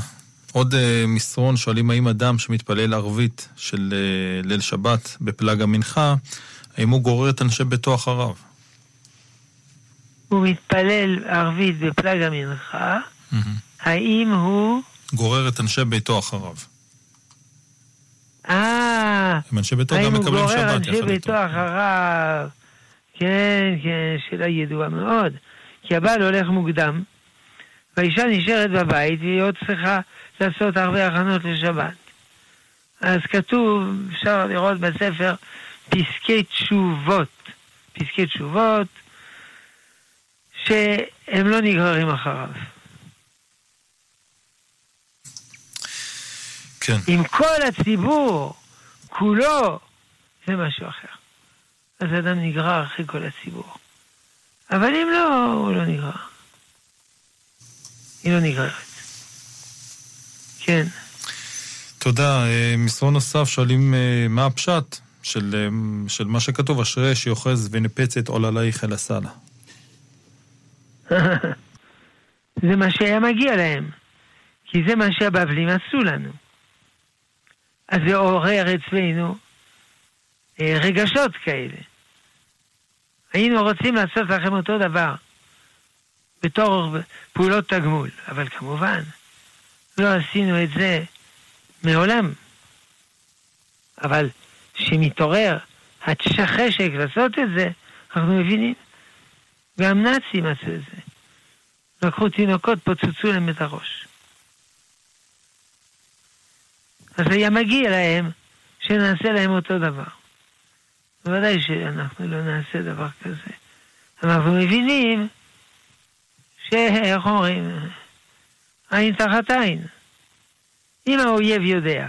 [SPEAKER 3] עוד uh, מסרון שואלים האם אדם שמתפלל ערבית של uh, ליל שבת בפלג המנחה, האם הוא גורר את אנשי ביתו אחריו?
[SPEAKER 4] הוא מתפלל ערבית בפלג המנחה, האם הוא...
[SPEAKER 3] גורר את אנשי ביתו אחריו.
[SPEAKER 4] אה,
[SPEAKER 3] הם אנשי ביתו גם
[SPEAKER 4] האם הוא
[SPEAKER 3] מקבלים
[SPEAKER 4] גורר
[SPEAKER 3] שבת
[SPEAKER 4] אנשי
[SPEAKER 3] יחד איתו.
[SPEAKER 4] ביתו אחריו? כן, כן, שאלה ידועה מאוד. כי הבעל הולך מוקדם, והאישה נשארת בבית, והיא עוד צריכה לעשות הרבה הכנות לשבת. אז כתוב, אפשר לראות בספר, פסקי תשובות. פסקי תשובות שהם לא נגררים אחריו.
[SPEAKER 3] כן.
[SPEAKER 4] אם כל הציבור כולו זה משהו אחר. אז אדם נגרר אחרי כל הציבור. אבל אם לא, הוא לא נגרר. היא לא נגררת. כן.
[SPEAKER 3] תודה. אה, מסרון נוסף שואלים אה, מה הפשט של, אה, של מה שכתוב, אשרי שיוחז ונפצת עוללייך אל הסלה.
[SPEAKER 4] זה מה שהיה מגיע להם. כי זה מה שהבבלים עשו לנו. אז זה עורר אצלנו רגשות כאלה. היינו רוצים לעשות לכם אותו דבר, בתור פעולות תגמול, אבל כמובן, לא עשינו את זה מעולם. אבל כשמתעורר החשק לעשות את זה, אנחנו מבינים. גם נאצים עשו את זה. לקחו תינוקות, פוצצו להם את הראש. אז היה מגיע להם שנעשה להם אותו דבר. בוודאי שאנחנו לא נעשה דבר כזה. אנחנו מבינים שאיך אומרים, עין תחת עין. אם האויב יודע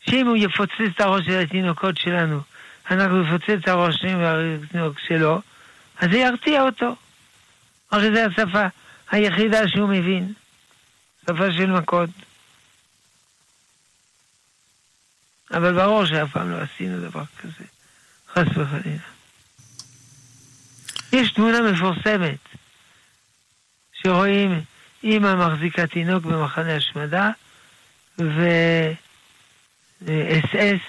[SPEAKER 4] שאם הוא יפוצץ את הראש של התינוקות שלנו, אנחנו נפוצץ את הראש שלו, אז זה ירתיע אותו. הרי זו השפה היחידה שהוא מבין, שפה של מכות. אבל ברור שאף פעם לא עשינו דבר כזה, חס וחלילה. יש תמונה מפורסמת שרואים אימא מחזיקה תינוק במחנה השמדה ואס אס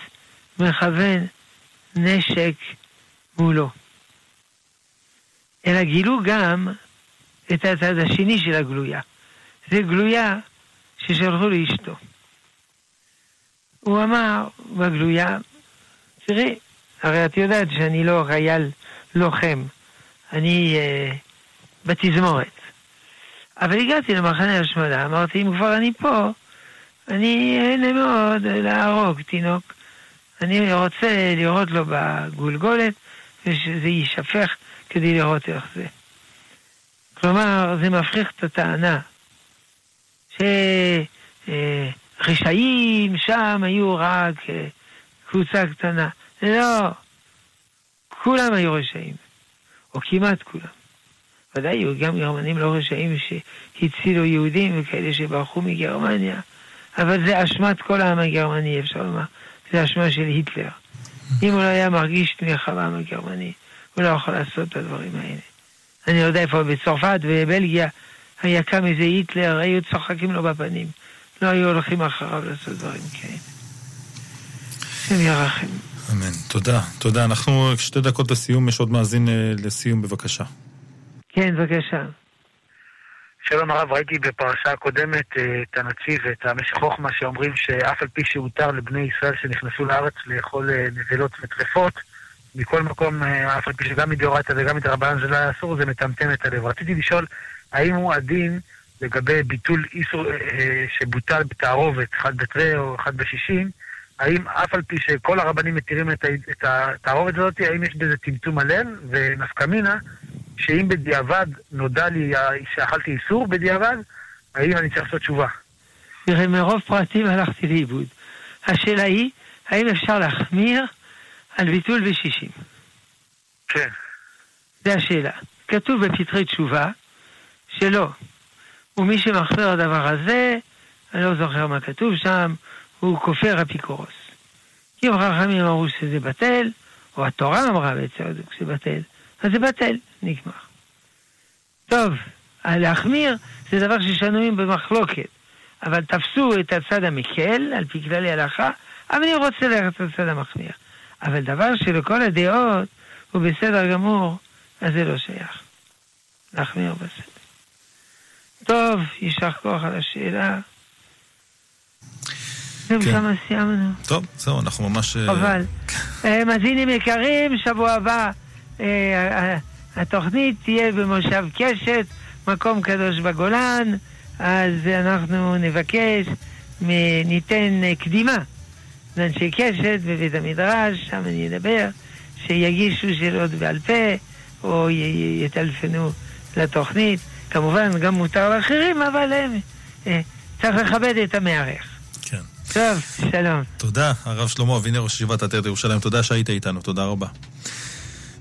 [SPEAKER 4] מכוון נשק מולו. אלא גילו גם את הצד השני של הגלויה. זה גלויה ששלחו לאשתו. הוא אמר בגלויה, תראי, הרי את יודעת שאני לא חייל לוחם, אני אה, בתזמורת. אבל הגעתי למחנה השמדה, אמרתי, אם כבר אני פה, אני אהנה מאוד להרוג תינוק. אני רוצה לראות לו בגולגולת, ושזה יישפך כדי לראות איך זה. כלומר, זה מפריך את הטענה שרשעים שם היו רק אה, קבוצה קטנה. לא, כולם היו רשעים, או כמעט כולם. ודאי היו גם גרמנים לא רשעים שהצילו יהודים וכאלה שברחו מגרמניה, אבל זה אשמת כל העם הגרמני, אפשר לומר. זה אשמה של היטלר. אם הוא לא היה מרגיש תמיכה בעם הגרמני, הוא לא יכול לעשות את הדברים האלה. אני יודע איפה בצרפת ובבלגיה היה קם איזה היטלר, היו צוחקים לו בפנים. לא היו הולכים אחריו לעשות דברים כאלה. השם ירחם.
[SPEAKER 3] אמן. תודה. תודה. אנחנו שתי דקות לסיום, יש עוד מאזין אה, לסיום, בבקשה.
[SPEAKER 4] כן, בבקשה.
[SPEAKER 10] שלום הרב, ראיתי בפרשה הקודמת אה, את הנציב ואת המשך חוכמה שאומרים שאף על פי שהותר לבני ישראל שנכנסו לארץ לאכול אה, נבלות וטרפות, מכל מקום, אה, אף על פי שגם מדאורייתא וגם מדרבנן זה לא היה אסור, זה מטמטם את הלב. רציתי לשאול, האם הוא עדין לגבי ביטול איסור שבוטל בתערובת, אחד בתרי או אחד בשישים, האם אף על פי שכל הרבנים מתירים את התערובת הזאת, האם יש בזה טמטום הלל ונפקא מינה, שאם בדיעבד נודע לי שאכלתי איסור בדיעבד, האם אני צריך לעשות תשובה?
[SPEAKER 4] תראה, מרוב פרטים הלכתי לאיבוד. השאלה היא, האם אפשר להחמיר על ביטול בשישים?
[SPEAKER 10] כן.
[SPEAKER 4] זה השאלה. כתוב בפתחי תשובה שלא. ומי שמחמיר הדבר הזה, אני לא זוכר מה כתוב שם, הוא כופר אפיקורוס. אם חכמים אמרו שזה בטל, או התורה אמרה בצדק שזה בטל, אז זה בטל, נגמר. טוב, להחמיר זה דבר ששנויים במחלוקת, אבל תפסו את הצד המקל, על פי כללי הלכה, אבל אני רוצה ללכת לצד המחמיר. אבל דבר שלכל הדעות הוא בסדר גמור, אז זה לא שייך. להחמיר בזה. טוב, יישר כוח על השאלה. זהו,
[SPEAKER 3] כן.
[SPEAKER 4] כמה סיימנו.
[SPEAKER 3] טוב, זהו, אנחנו ממש... אה,
[SPEAKER 4] חבל. אה, מאזינים יקרים, שבוע הבא התוכנית תהיה במושב קשת, מקום קדוש בגולן, אז אנחנו נבקש, ניתן אה, קדימה לאנשי קשת בבית המדרש, שם אני אדבר, שיגישו שאלות בעל פה, או יטלפנו לתוכנית. כמובן, גם מותר לאחרים, אבל הם, אה, צריך לכבד את המארח.
[SPEAKER 3] כן.
[SPEAKER 4] טוב, שלום.
[SPEAKER 3] תודה, הרב שלמה אבינר, ראש ישיבת עטרת ירושלים, תודה שהיית איתנו, תודה רבה.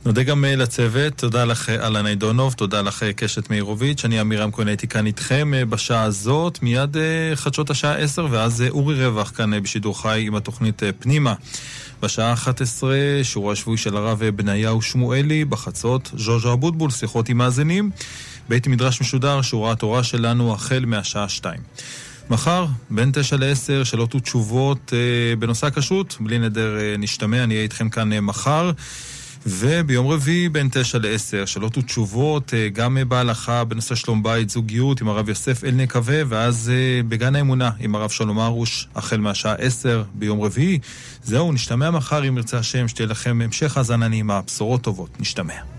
[SPEAKER 3] נודה גם אה, לצוות, תודה לך אה, אלנה עידונוב, תודה לך אה, קשת מאירוביץ', אני עמירם כהן הייתי כאן איתכם בשעה הזאת, מיד חדשות השעה 10, ואז אורי רווח כאן בשידור חי עם התוכנית פנימה. בשעה 11, שיעורו השבועי של הרב בניהו שמואלי, בחצות, ז'וז'ו אבוטבול, שיחות עם מאזינים. בית מדרש משודר, שיעורי התורה שלנו החל מהשעה 2. מחר, בין תשע לעשר, שאלות ותשובות בנושא הכשרות. בלי נדר נשתמע, אני אהיה איתכם כאן מחר. וביום רביעי, בין תשע לעשר, שאלות ותשובות, אה, גם אה, בהלכה בנושא שלום בית, זוגיות, עם הרב יוסף אל נקווה, ואז אה, בגן האמונה עם הרב שלום ארוש, החל מהשעה עשר ביום רביעי. זהו, נשתמע מחר אם ירצה השם, שתהיה לכם המשך האזנה נעימה, בשורות טובות, נשתמע.